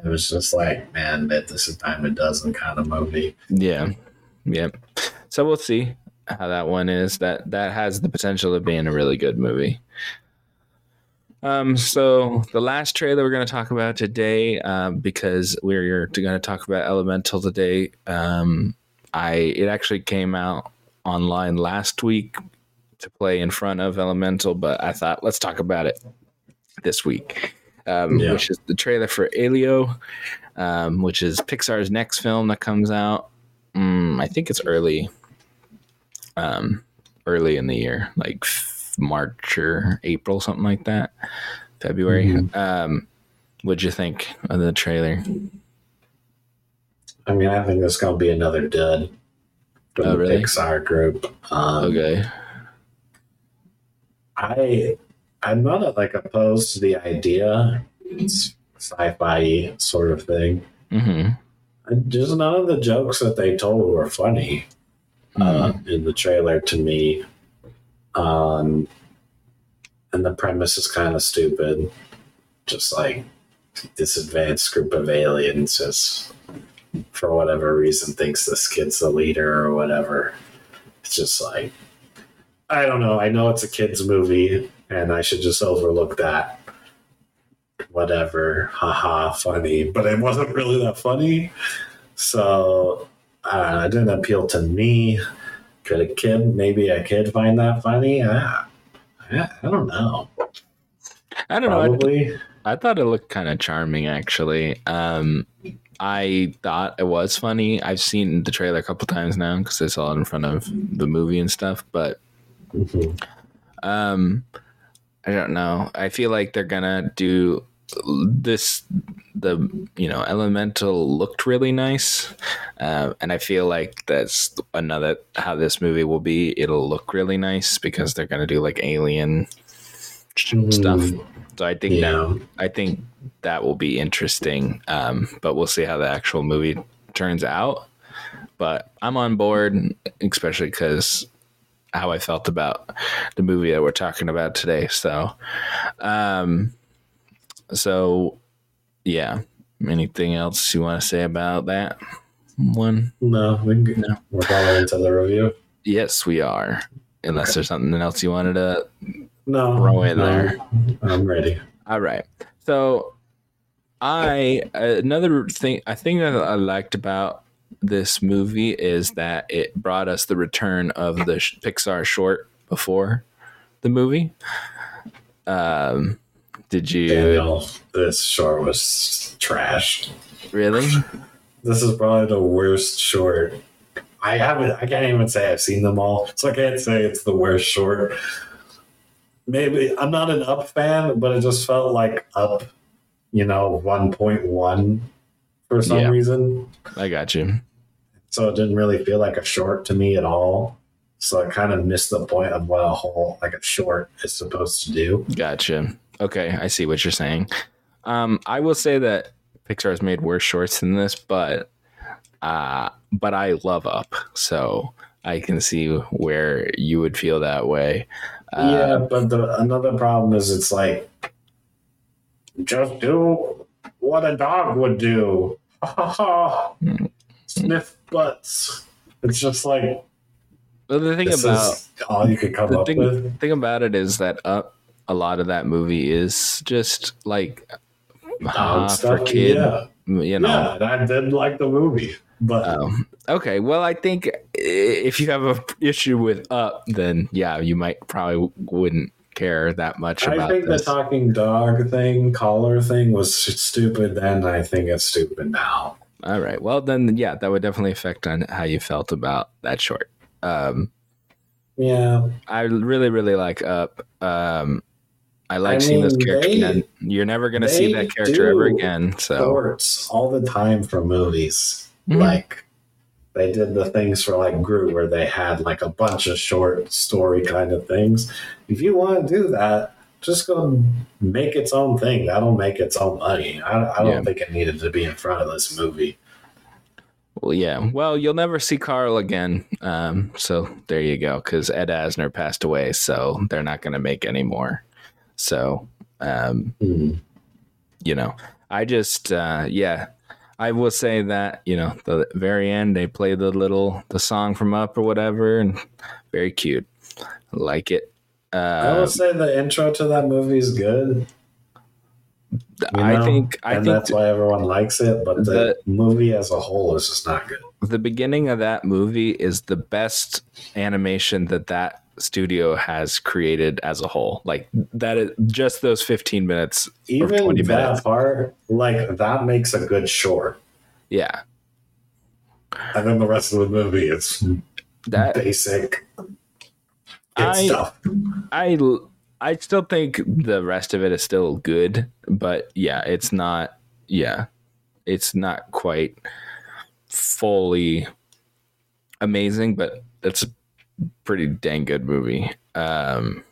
I was just like, man, that this is time a dozen kind of movie. Yeah, yeah. So we'll see how that one is. That that has the potential of being a really good movie. Um, so the last trailer we're going to talk about today, um, because we're going to talk about Elemental today. Um, I it actually came out online last week to play in front of Elemental, but I thought let's talk about it this week, um, Yeah. which is the trailer for Elio, um, which is Pixar's next film that comes out. Mm, I think it's early, um, early in the year, like March or April, something like that. February. Mhm. Um, what'd you think of the trailer? I mean, I think it's going to be another dud from Oh, the really? Pixar group. Um, Okay. I I'm not like opposed to the idea. It's sci-fi sort of thing. Mm-hmm. Just none of the jokes that they told were funny uh, in the trailer to me. Um, and the premise is kind of stupid. Just like this advanced group of aliens just for whatever reason thinks this kid's the leader or whatever. It's just like I don't know. I know it's a kids movie and I should just overlook that. Whatever, haha, funny, but it wasn't really that funny. So uh, it didn't appeal to me. Could a kid, maybe a kid, find that funny? I, I, I don't know. I don't know. I, I thought it looked kind of charming, actually. Um, I thought it was funny. I've seen the trailer a couple times now because I saw it in front of the movie and stuff. But Mhm. um, I don't know. I feel like they're gonna do this. The you know elemental looked really nice, uh, and I feel like that's another how this movie will be. It'll look really nice because they're gonna do like alien stuff. Mhm. So I think that Yeah. I think that will be interesting. Um, but we'll see how the actual movie turns out. But I'm on board, especially because how I felt about the movie that we're talking about today. So, um, so yeah. Anything else you want to say about that one? No, we can, No. we're going into the review. Yes, we are. Unless Okay. there's something else you wanted to No, Throw in no, there. I'm ready. All right. So I another thing I think that I liked about this movie is that it brought us the return of the Pixar short before the movie. Um, did you Daniel, this short was trash. really? This is probably the worst short. I haven't. I can't even say I've seen them all, so I can't say it's the worst short. Maybe I'm not an Up fan, but it just felt like Up, you know, 1.1 for some Yeah. reason. I got you. So it didn't really feel like a short to me at all. So I kind of missed the point of what a whole like a short is supposed to do. Gotcha. Okay, I see what you're saying. Um, I will say that Pixar has made worse shorts than this, but uh, but I love Up, so I can see where you would feel that way. Uh, yeah, but the another problem is it's like just do what a dog would do. [LAUGHS] Sniff butts. It's just like Well, the thing about all you could come the up thing, with. thing about it is that Up, a lot of that movie is just like uh, for kid, Yeah, you know. yeah, I did like the movie, but Um, okay, well, I think if you have a issue with Up, then yeah, you might probably wouldn't care that much I about think this. the talking dog thing, collar thing was stupid then. I think it's stupid now. All right, well then, yeah, that would definitely affect on how you felt about that short. Um, Yeah, I really, really like Up. Um, I like I seeing this mean, character they-. You're never gonna see that character ever again. So shorts all the time for movies. Mhm. Like they did the things for like Groot where they had like a bunch of short story kind of things. If you want to do that, just go make its own thing. That'll make its own money. I, I don't Yeah. think it needed to be in front of this movie. Well, yeah. Well, you'll never see Carl again. Um, so there you go. Because Ed Asner passed away, so they're not going to make any more. So, um, Hmm. you know, I just, uh, yeah, I will say that you know, the very end they play the little the song from Up or whatever, and very cute. Like it. I Uh, will say the intro to that movie is good. you I think I and think that's why everyone likes it. But the, the- movie as a whole is just not good. the beginning of that movie is the best animation that that studio has created as a whole. Like that is just those 15 minutes. Even 20 that minutes. part, like that makes a good short. Yeah. And then the rest of the movie, it's That basic kid I- stuff. I I still think the rest of it is still good, but yeah, it's not yeah. It's not quite fully amazing, but it's a pretty dang good movie. Um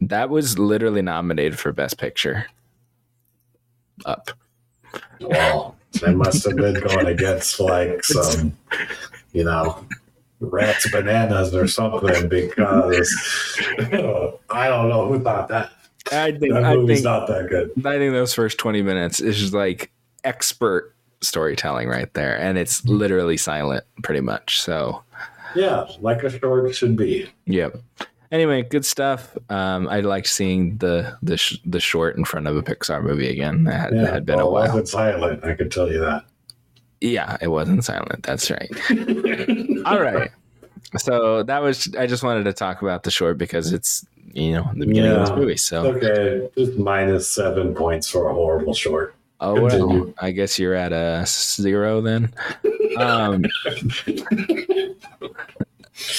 that was literally nominated for best picture. Up. Well, they must have been going against like some, you know, rats bananas or something because I don't know who thought that. I think That I movie's think not that good. I think those first 20 minutes is just like expert storytelling right there and it's literally silent pretty much. So, Yeah, like a short should be. Yep. Anyway, good stuff. Um, I like seeing the the sh- the short in front of a Pixar movie again. That had, Yeah, had been well, a while. It wasn't silent, I can tell you that. Yeah, it wasn't silent. That's right. [LAUGHS] All right. So that was. I just wanted to talk about the short because it's you know the beginning of this movie. So Okay, just minus seven points for a horrible short. oh well. I guess you're at a zero then. Um, [LAUGHS]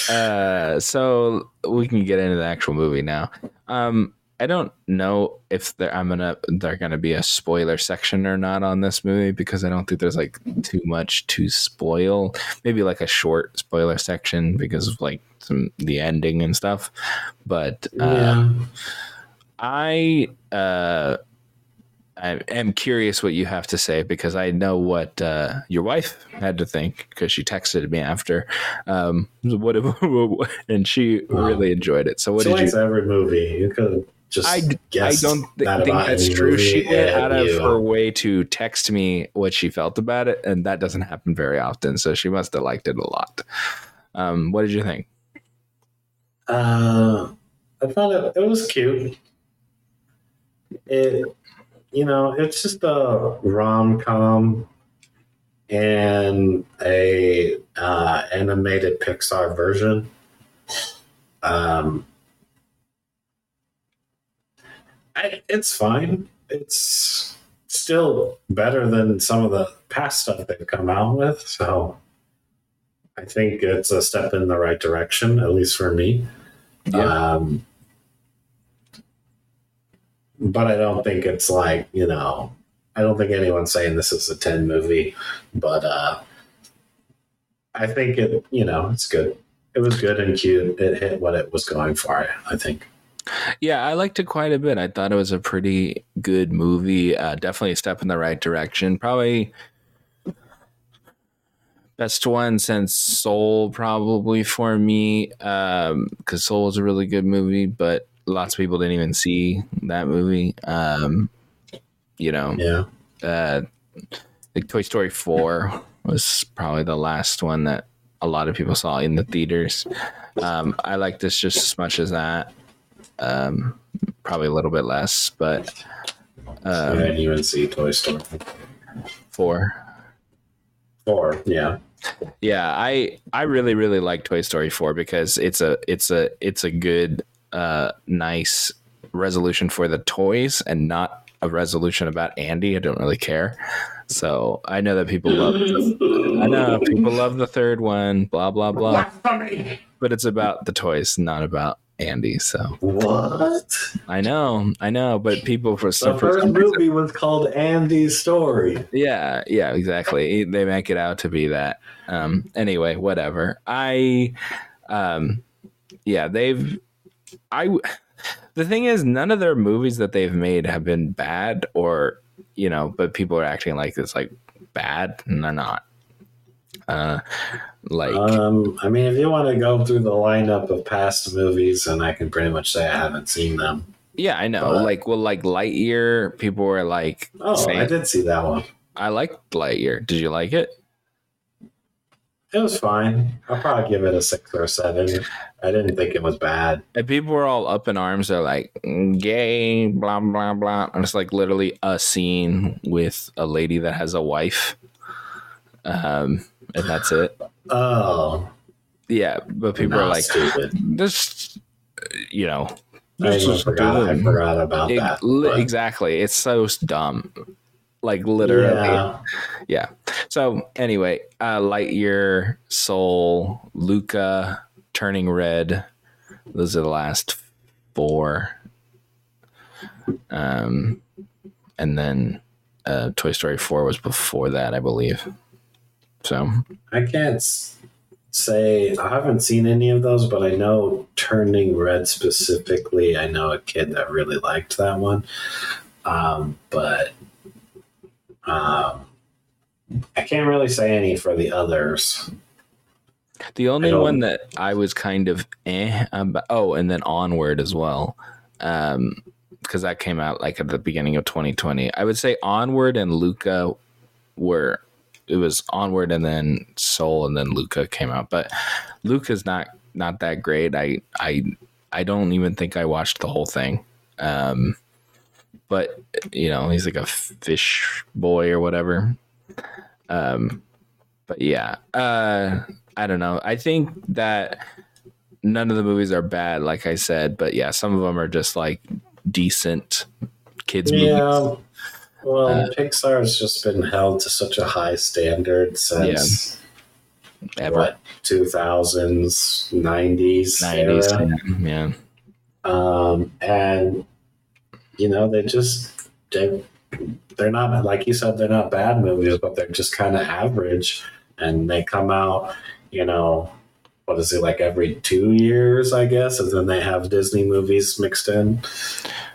uh, so we can get into the actual movie now. Um, I don't know if there I'm gonna there gonna be a spoiler section or not on this movie because I don't think there's like too much to spoil. Maybe like a short spoiler section because of like some the ending and stuff. But uh, yeah. I uh, I am curious what you have to say because I know what uh, your wife had to think because she texted me after. Um, [LAUGHS] what [LAUGHS] and she really enjoyed it. So what she did likes you? every movie. You could just I, I don't th- think that's true. She went out of you- her way to text me what she felt about it, and that doesn't happen very often. So she must have liked it a lot. Um, what did you think? Uh, I thought it, it was cute. It, you know, it's just a rom com and a uh, animated Pixar version. Um, I, it's fine. It's still better than some of the past stuff they've come out with. So I think it's a step in the right direction, at least for me. Yeah. Um, but I don't think it's like, you know, I don't think anyone's saying this is a 10 movie, but uh, I think it, you know, it's good. it was good and cute. It hit what it was going for. I think. Yeah, I liked it quite a bit. I thought it was a pretty good movie. Uh, definitely a step in the right direction. Probably best one since Soul, probably for me, because um, Soul was a really good movie, but lots of people didn't even see that movie. Um, you know, Yeah. uh, like Toy Story 4 was probably the last one that a lot of people saw in the theaters. Um, I like this just as much as that. Um, probably a little bit less, but I um, didn't even see Toy Story four. four. Yeah. Yeah, I I really really like Toy Story 4 because it's a it's a it's a good uh nice resolution for the toys and not a resolution about Andy. I don't really care. So I know that people love I know people love the third one, blah blah blah. But it's about the toys, not about Andy. So What? I know, I know, but people for The some for first reason- movie was called Andy's Story. Yeah, yeah, exactly. They make it out to be that. Um, anyway, whatever. I, um, yeah, they've. I. The thing is, none of their movies that they've made have been bad, or you know, but people are acting like it's like bad, and they're not. Uh, like Um, I mean, if you want to go through the lineup of past movies, and I can pretty much say I haven't seen them. yeah, I know. but- like, well, like Lightyear, people were like, Oh, saying- I did see that one. I liked Lightyear. Did you like it? It was fine. I'll probably give it a six or a seven. I didn't think it was bad. And people were all up in arms. They're like, "Mm, gay, blah, blah, blah. And it's like literally a scene with a lady that has a wife. Um, and that's it. Oh, Yeah. But people nah, are like, stupid. this, you know, I forgot. I forgot about It- that. but- exactly. It's so dumb. Like literally. Yeah. Yeah. So anyway, uh, Lightyear, Soul, Luca, Turning Red. Those are the last four. Um, and then uh, Toy Story Four was before that, I believe. So I can't say I haven't seen any of those, but I know Turning Red specifically. I know a kid that really liked that one. Um, but um, I can't really say any for the others. the only one that I was kind of eh about. Oh, and then Onward as well. Um, because that came out like at the beginning of 2020. I would say Onward and Luca were it was Onward and then Soul and then Luca came out. But Luca's not not that great. I I I don't even think I watched the whole thing. Um but you know, he's like a fish boy or whatever. Um but yeah. Uh I don't know. I think that none of the movies are bad like I said, but yeah, some of them are just like decent kids movies. Yeah. Well, Uh, Pixar has just been held to such a high standard since Ever. what 2000s, 90s, 90s. era. Yeah. um, and you know they just they they're not like you said they're not bad movies but they're just kind of average and they come out you know what is it like every two years i guess and then they have disney movies mixed in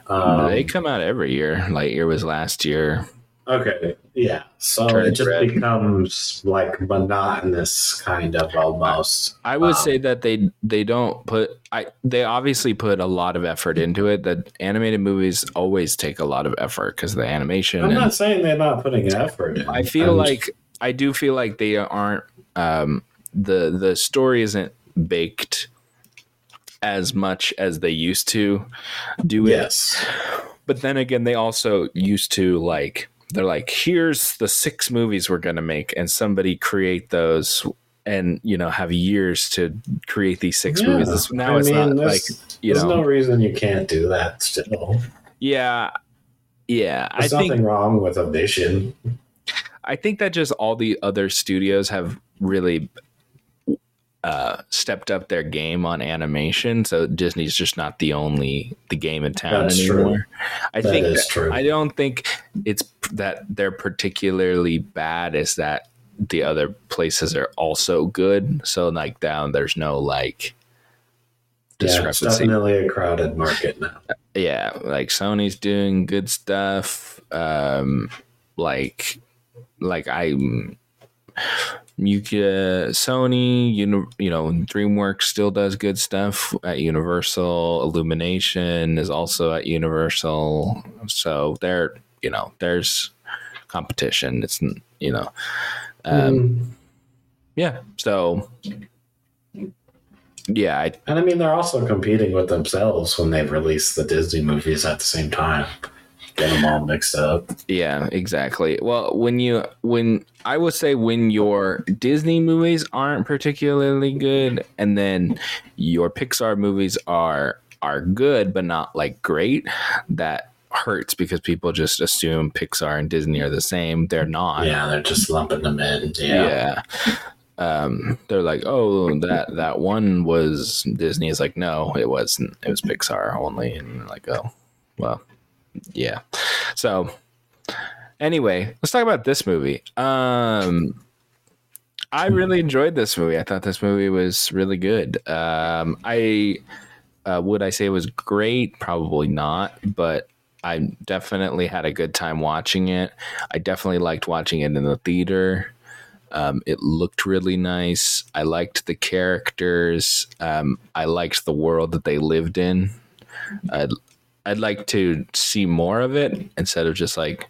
um, they come out every year. Lightyear was last year. okay yeah so it just red. becomes like monotonous kind of almost I would Um, say that they they don't put I they obviously put a lot of effort into it. That animated movies always take a lot of effort because the animation. i'm and not saying they're not putting effort in. I feel I'm- like I do feel like they aren't um, the the story isn't baked as much as they used to do it. yes But then again, they also used to like they're like, here's the six movies we're gonna make, and somebody create those and you know have years to create these six Yeah. movies. Now I it's mean, not like there's- you There's know, no reason you can't do that still. yeah, yeah. I There's think nothing wrong with a vision. I think that just all the other studios have really uh, stepped up their game on animation. So Disney's just not the only the game in town That's true. anymore. I That think true. I don't think it's that they're particularly bad. Is that the other places are also good. So like down there's no like Yeah, it's discrepancy. definitely a crowded market now. Yeah, like Sony's doing good stuff. Um like like I you could Sony, you know, you know, DreamWorks still does good stuff at Universal. Illumination is also at Universal. So there, you know, there's competition. It's you know, um, Mm. yeah. So yeah, I, And I mean, they're also competing with themselves when they release the Disney movies at the same time. Get them all mixed up. Yeah, exactly. Well, when you when I would say when your Disney movies aren't particularly good and then your Pixar movies are are good but not like great, that hurts because people just assume Pixar and Disney are the same. They're not. Yeah, they're just lumping them in. Yeah. Yeah. Um, they're like, oh, that that one was Disney. Is like, no, it wasn't. It was Pixar only. And like, oh, well, yeah. So, anyway, let's talk about this movie. Um, I really enjoyed this movie. I thought this movie was really good. Um, I uh, would I say it was great? Probably not, but I definitely had a good time watching it. I definitely liked watching it in the theater. Um, it looked really nice. I liked the characters. Um, I liked the world that they lived in. I'd, I'd like to see more of it instead of just like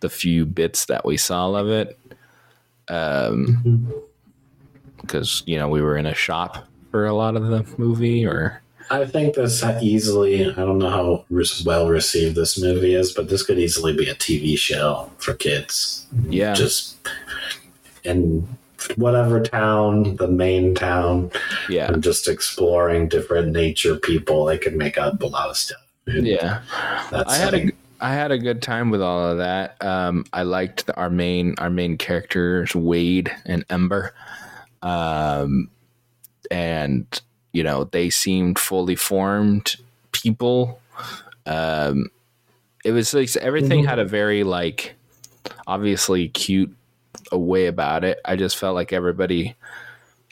the few bits that we saw of it. Um, because you know we were in a shop for a lot of the movie, or I think this easily, I don't know how well received this movie is, but this could easily be a TV show for kids. yeah, Just in whatever town, the main town, yeah, and just exploring different nature people. They could make up a lot of stuff. Yeah. That's I had a I had a good time with all of that. Um, I liked the, our main our main characters Wade and Ember, um, and you know they seemed fully formed people. Um, it was like everything Mhm. had a very like obviously cute way about it. I just felt like everybody.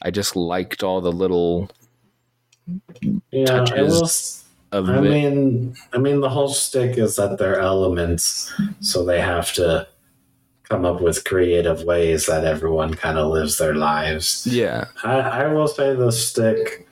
I just liked all the little yeah, touches of I it. mean, I mean, the whole stick is that they're elements, so they have to come up with creative ways that everyone kind of lives their lives. yeah, I, I will say the stick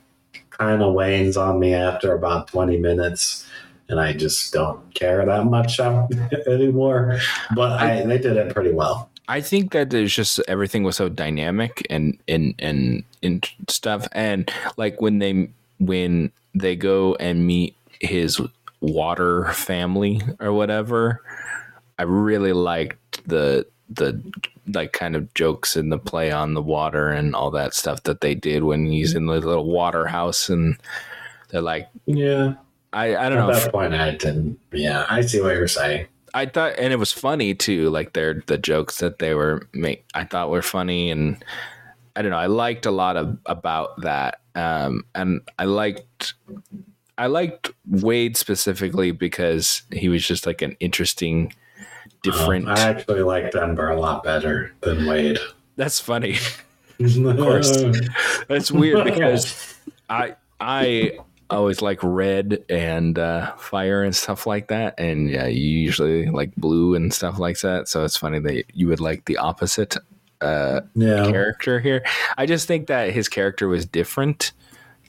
kind of wanes on me after about twenty minutes, and I just don't care that much [LAUGHS] anymore. But I, they did it pretty well. I think that there's just everything was so dynamic and and and and stuff, and like when they when they go and meet his water family or whatever, I really liked the the like kind of jokes in the play on the water and all that stuff that they did when he's in the little water house and they're like Yeah, I I don't at know At that point, I didn't. Yeah, I see what you're saying. I thought, and it was funny too. Like their the jokes that they were make, I thought were funny, and I don't know. I liked a lot of about that, um, and I liked, I liked Wade specifically because he was just like an interesting, different. Um, I actually like Ember a lot better than Wade. That's funny. [LAUGHS] of course. That's weird because [LAUGHS] I I always like red and uh, fire and stuff like that, and yeah, you usually like blue and stuff like that. So it's funny that you would like the opposite uh, yeah. character here. I just think that his character was different,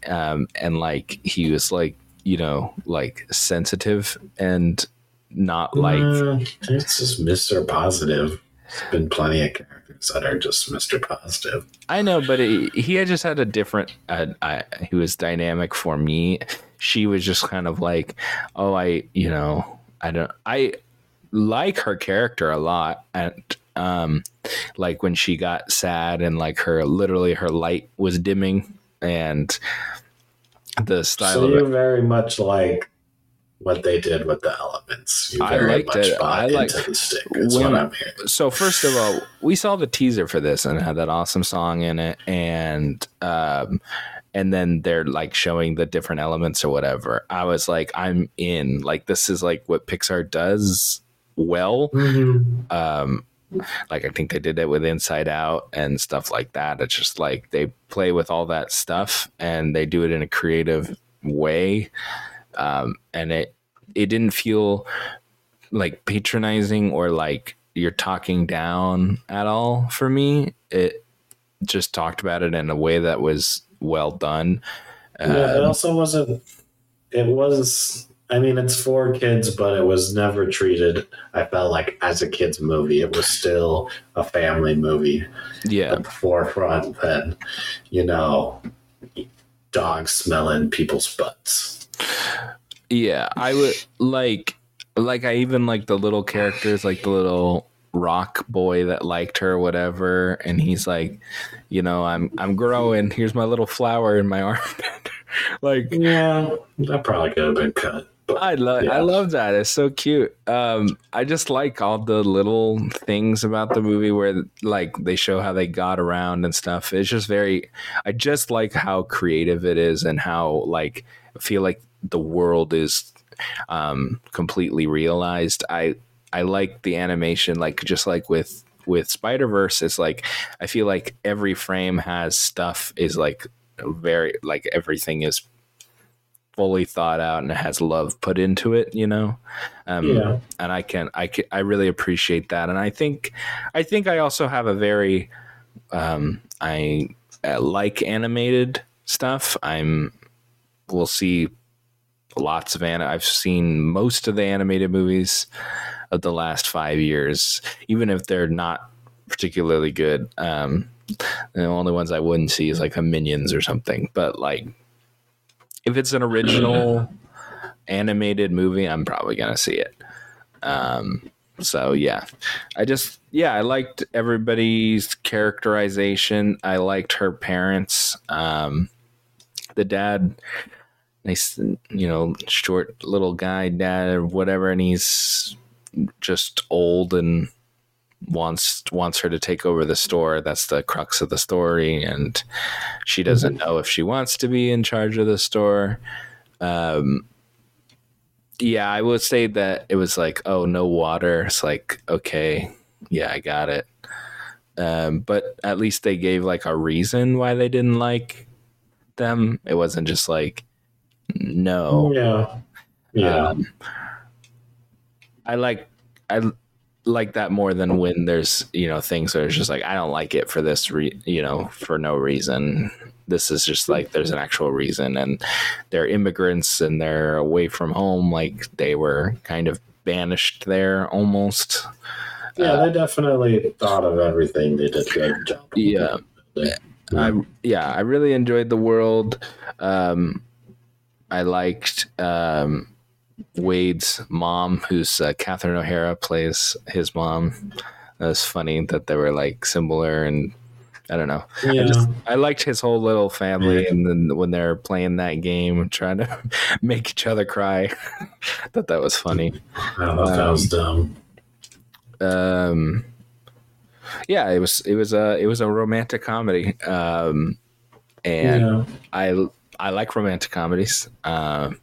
um, and like he was like you know like sensitive and not like Uh, it's just Mr. Positive. There's been plenty of characters that are just Mr. Positive. I know, but he, he had just had a different. Uh, I, he was dynamic for me. She was just kind of like, oh, I, you know, I don't. I like her character a lot, and um, like when she got sad and like her literally her light was dimming, and the style so of you very much like what they did with the elements. You I liked it. I liked- the stick. When- what I'm hearing. so first of all, we saw the teaser for this and it had that awesome song in it, and um, and then they're like showing the different elements or whatever. I was like, I'm in. Like this is like what Pixar does well. Mm-hmm. Um, like I think they did it with Inside Out and stuff like that. It's just like they play with all that stuff and they do it in a creative way, um, and it it didn't feel like patronizing or like you're talking down at all for me. It just talked about it in a way that was well done. yeah, it Um, also wasn't. It was. I mean, it's for kids, but it was never treated. I felt like as a kids movie, it was still a family movie. yeah, At the forefront than, you know, dogs smelling people's butts. Yeah, I would like like I even like the little characters like the little rock boy that liked her whatever and he's like, you know, I'm I'm growing. Here's my little flower in my [LAUGHS] armpit. like Yeah, that probably could have been cut. I love Yeah. I love that. It's so cute. Um I just like all the little things about the movie where like they show how they got around and stuff. It's just very I just like how creative it is and how like I feel like the world is um completely realized. I I like the animation like just like with with Spider-Verse it's like I feel like every frame has stuff is like very like everything is fully thought out and it has love put into it you know? Um Yeah. and i can i can i really appreciate that. And i think i think i also have a very um i uh, like animated stuff. I'm we'll see lots of an i've seen most of the animated movies of the last five years even if they're not particularly good. Um the only ones i wouldn't see is like the minions or something. But like if it's an original animated movie, I'm probably gonna see it. Um, so yeah, I just yeah, I liked everybody's characterization. I liked her parents. Um, the dad, nice, you know, short little guy dad or whatever, and he's just old and wants wants her to take over the store. That's the crux of the story, and she doesn't know if she wants to be in charge of the store. Um, yeah, I would say that it was like, oh, no water. It's like, okay, yeah, I got it. Um, but at least they gave like a reason why they didn't like them. It wasn't just like, no. Yeah. Yeah. Um, I like I like that more than when there's you know things that are just like I don't like it for this re- you know for no reason. This is just like there's an actual reason, and they're immigrants and they're away from home. Like they were kind of banished there almost. yeah, they definitely thought of everything. They did a good job. Yeah. I yeah, I really enjoyed the world. Um, I liked um, Wade's mom, who's uh, Catherine O'Hara plays his mom. It was funny that they were like similar, and I don't know. Yeah. I just I liked his whole little family, and then when they're playing that game, trying to [LAUGHS] make each other cry, I [LAUGHS] thought that was funny. I thought that was dumb. um yeah it was it was a it was a romantic comedy um and yeah. i i like romantic comedies um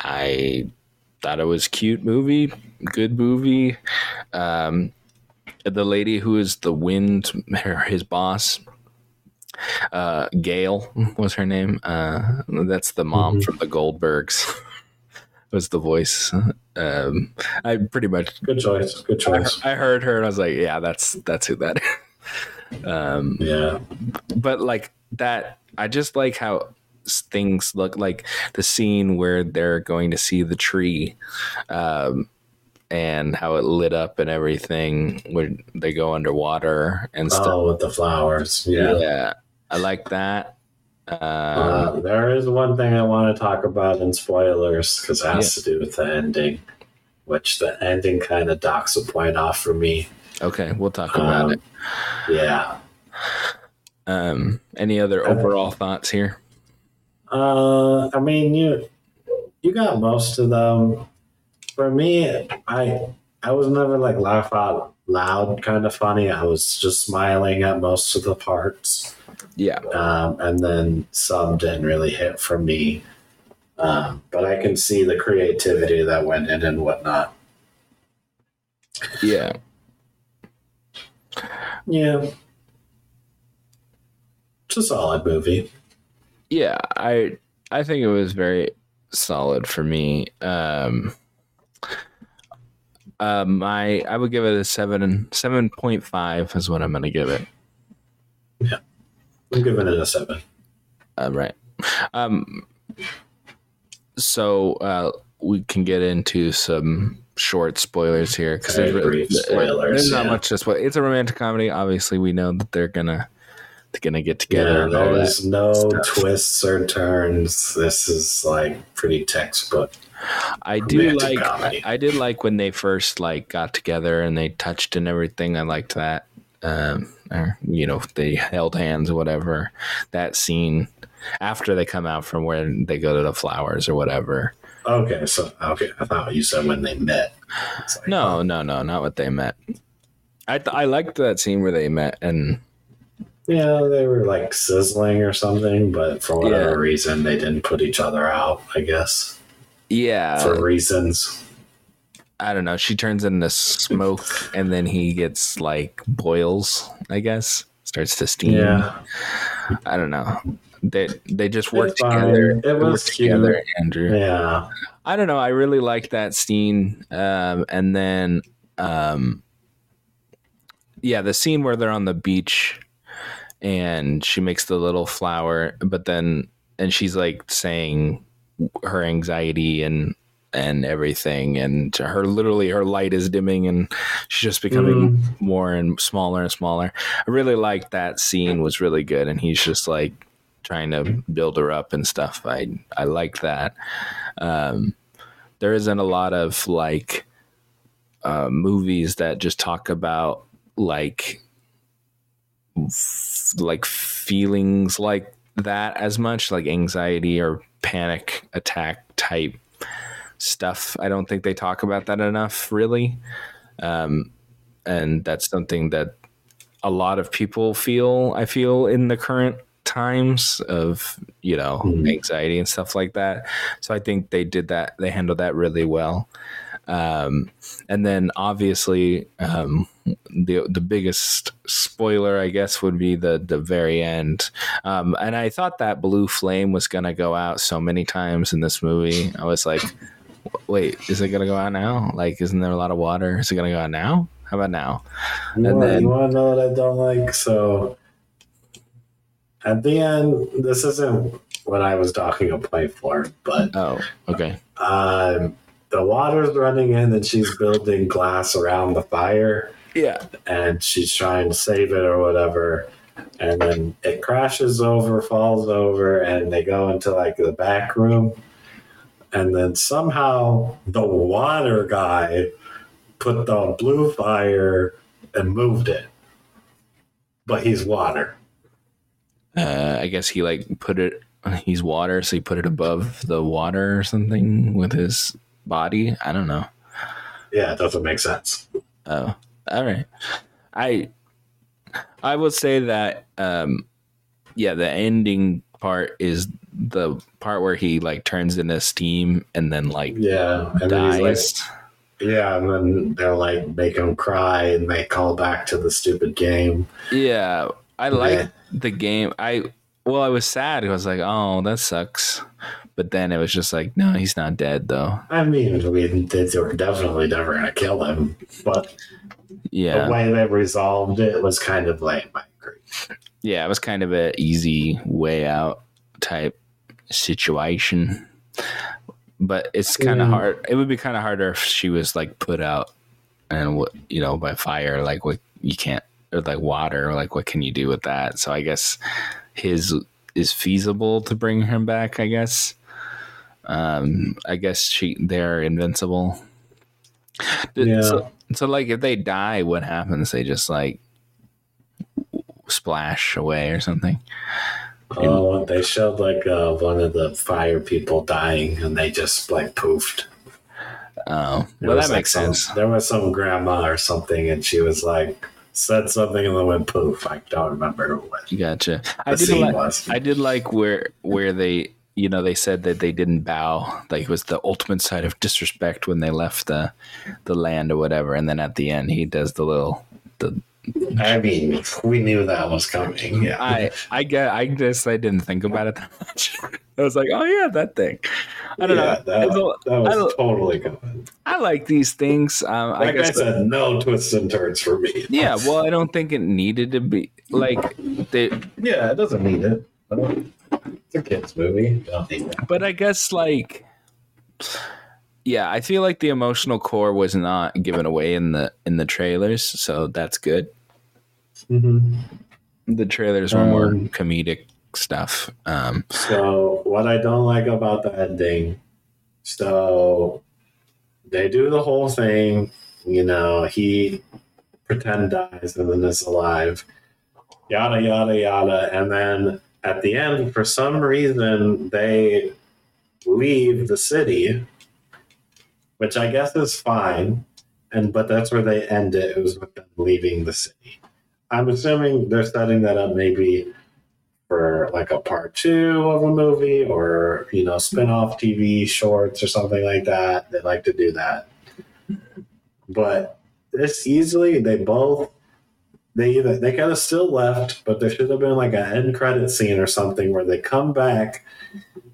i thought it was cute movie good movie um the lady who is the wind her, his boss uh gale was her name uh that's the mom Mhm. from the goldbergs [LAUGHS] was the voice um i pretty much Good choice. Good choice. I heard her and I was like, yeah, that's that's who that [LAUGHS] is. um, Yeah. but like that, I just like how things look like the scene where they're going to see the tree, um, and how it lit up and everything when they go underwater and stuff. Oh, with the flowers. Yeah. Yeah, I like that. Uh, Uh, there is one thing I want to talk about in spoilers because it has to do with the ending, which the ending kind of docks a point off for me. okay, we'll talk about Um, it. Yeah. Um, any other overall thoughts here? Uh, I mean, you you got most of them. For me, I I was never like laugh out loud kind of funny. I was just smiling at most of the parts. Yeah, um, and then some didn't really hit for me. Um, but I can see the creativity that went in and whatnot. yeah. Yeah. It's a solid movie. Yeah, I I think it was very solid for me. Um, uh, my I would give it a seven seven point five is what I'm gonna give it. Yeah, I'm giving it a seven. Uh, right. Um. So uh, we can get into some short spoilers here because there's, really- spoilers, there's not yeah. much to spoil. It's a romantic comedy. Obviously, we know that they're gonna gonna get together. Yeah, and all that. there's no stuff. twists or turns. This is like pretty textbook. I do like comedy. I did like when they first like got together and they touched and everything. I liked that. Um, or you know, they held hands or whatever. That scene after they come out from where they go to the flowers or whatever. Okay, so okay, I thought you said when they met. Like, No, no, no, not what they met. I th- I liked that scene where they met and Yeah, they were like sizzling or something, but for whatever Yeah. reason, they didn't put each other out. I guess yeah, for reasons. I don't know. She turns into smoke and then he gets like boils. I guess starts to steam. Yeah, I don't know. They they just work It's fine. together. It They was together, cute. Andrew. yeah, I don't know. I really liked that scene. Um, and then, um, yeah, the scene where they're on the beach and she makes the little flower, but then and she's like saying her anxiety and and everything and her literally her light is dimming and she's just becoming Mm. more and smaller and smaller. I really liked that scene was really good and he's just like trying to build her up and stuff. I i like that. Um there isn't a lot of like uh movies that just talk about like f- like feelings like that as much like anxiety or panic attack type stuff. I don't think they talk about that enough really. Um, and that's something that a lot of people feel i feel in the current times of you know Mhm. anxiety and stuff like that. So i think they did that they handled that really well um, and then obviously um, the the biggest spoiler I guess would be the the very end. Um, and I thought that blue flame was gonna go out so many times in this movie. I was like wait is it gonna go out now? Like isn't there a lot of water? Is it gonna go out now? How about now? You, And want, then- you want to know what I don't like? So at the end, this isn't what I was docking a point for, but oh okay. um, the water's running in and she's building glass around the fire yeah and she's trying to save it or whatever. And then it crashes over, falls over, and they go into like the back room. And then somehow the water guy put the blue fire and moved it. But he's water. uh, I guess he like put it he's water so he put it above the water or something with his body I don't know Yeah, it doesn't make sense. Oh, all right. I I will say that um yeah, the ending part is the part where he like turns into steam and then like Yeah. And then like, dies. yeah, and then they're like make him cry and they call back to the stupid game. yeah, I like Yeah. the game. I well, I was sad. I was like, "Oh, that sucks." But then it was just like, "No, he's not dead though." I mean, we didn't, they were definitely never gonna kill him, but Yeah. the way they resolved it was kind of lame. I agree. yeah, it was kind of an easy way out type situation. But it's kind of Mm. hard. It would be kind of harder if she was like put out and what you know by fire. Like what you can't or like water. Like what can you do with that? So I guess his is feasible to bring him back. I guess. Um, I guess she they're invincible. Yeah. So, so like if they die, what happens? They just like splash away or something. Oh, they showed like uh, one of the fire people dying, and they just like poofed. Oh, well, that like, makes some- sense. There was some grandma or something, and she was like said something and then went poof. I don't remember what Gotcha. I did like. was. I did like where where they you know they said that they didn't bow like it was the ultimate side of disrespect when they left the the land or whatever and then at the end he does the little the I mean, we knew that was coming. Yeah. I I get I guess I didn't think about it that much. [LAUGHS] I was like, oh yeah, that thing. I don't yeah, know. It's That, a- that was don't- totally coming. I like these things. Um, I Like I, guess. said, no twists and turns for me. yeah. Well, I don't think it needed to be like they. Yeah, it doesn't need it. It's a kids movie. Don't. But I guess like. Yeah, I feel like the emotional core was not given away in the in the trailers, so that's good. The trailers were more Um, comedic stuff. Um, So what I don't like about the ending, so they do the whole thing, you know, he pretend dies and then is alive, yada yada yada, and then at the end, for some reason, they leave the city, which I guess is fine, and but that's where they end it. It was with them leaving the city. I'm assuming they're setting that up maybe for like a part two of a movie or you know spin-off tv shorts or something like that they like to do that but this easily they both they either they kind of still left but there should have been like an end credit scene or something where they come back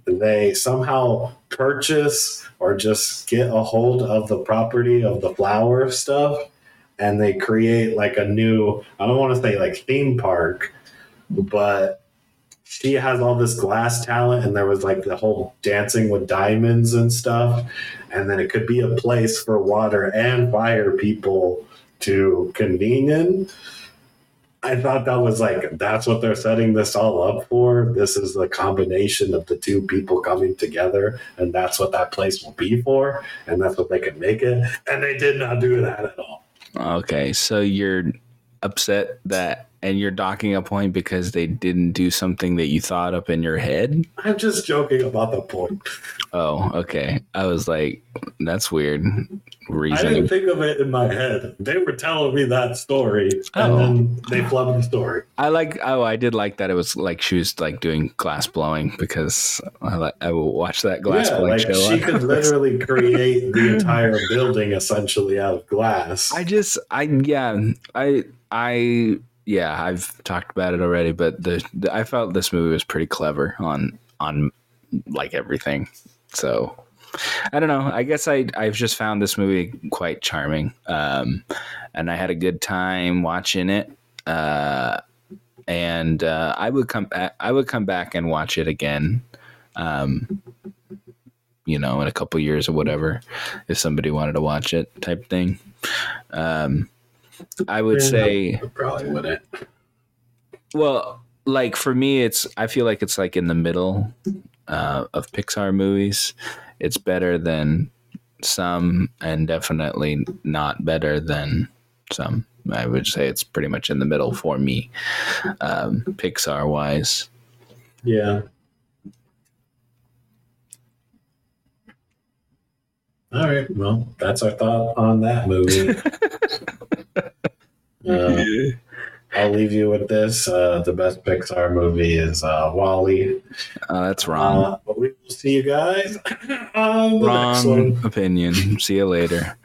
they somehow purchase or just get a hold of the property of the flower stuff and they create like a new i don't want to say like theme park but she has all this glass talent and there was like the whole dancing with diamonds and stuff and then it could be a place for water and fire people to convene in i thought that was like that's what they're setting this all up for? This is the combination of the two people coming together and that's what that place will be for and that's what they can make it? And they did not do that at all. Okay, so you're upset that, and you're docking a point because they didn't do something that you thought up in your head. i'm just joking about the point Oh, okay. I was like, that's weird I didn't think of it in my head. They were telling me that story, and Oh. then they flubbed the story. I like. Oh, I did like that. It was like she was like doing glass blowing because I like I will watch that glass yeah, blowing like show. she could [LAUGHS] literally create the entire building essentially out of glass. I just, I yeah, I, I, yeah, I've talked about it already, but the, the I felt this movie was pretty clever on on like everything. So I don't know. I guess I I've just found this movie quite charming, um, and I had a good time watching it. Uh, and uh, I would come. I would come back and watch it again. Um, you know, in a couple years or whatever, if somebody wanted to watch it, type thing. Um, I would Yeah, say, I probably wouldn't. well, like for me, it's I feel like it's like in the middle uh, of Pixar movies. It's better than some, and definitely not better than some. I would say it's pretty much in the middle for me, um, Pixar wise. Yeah. All right. Well, that's our thought on that movie. [LAUGHS] Uh, I'll leave you with this. Uh, the best Pixar movie is uh, WALL-E. Uh, that's wrong. Uh, but we will see you guys on the next wrong one. opinion. See you later.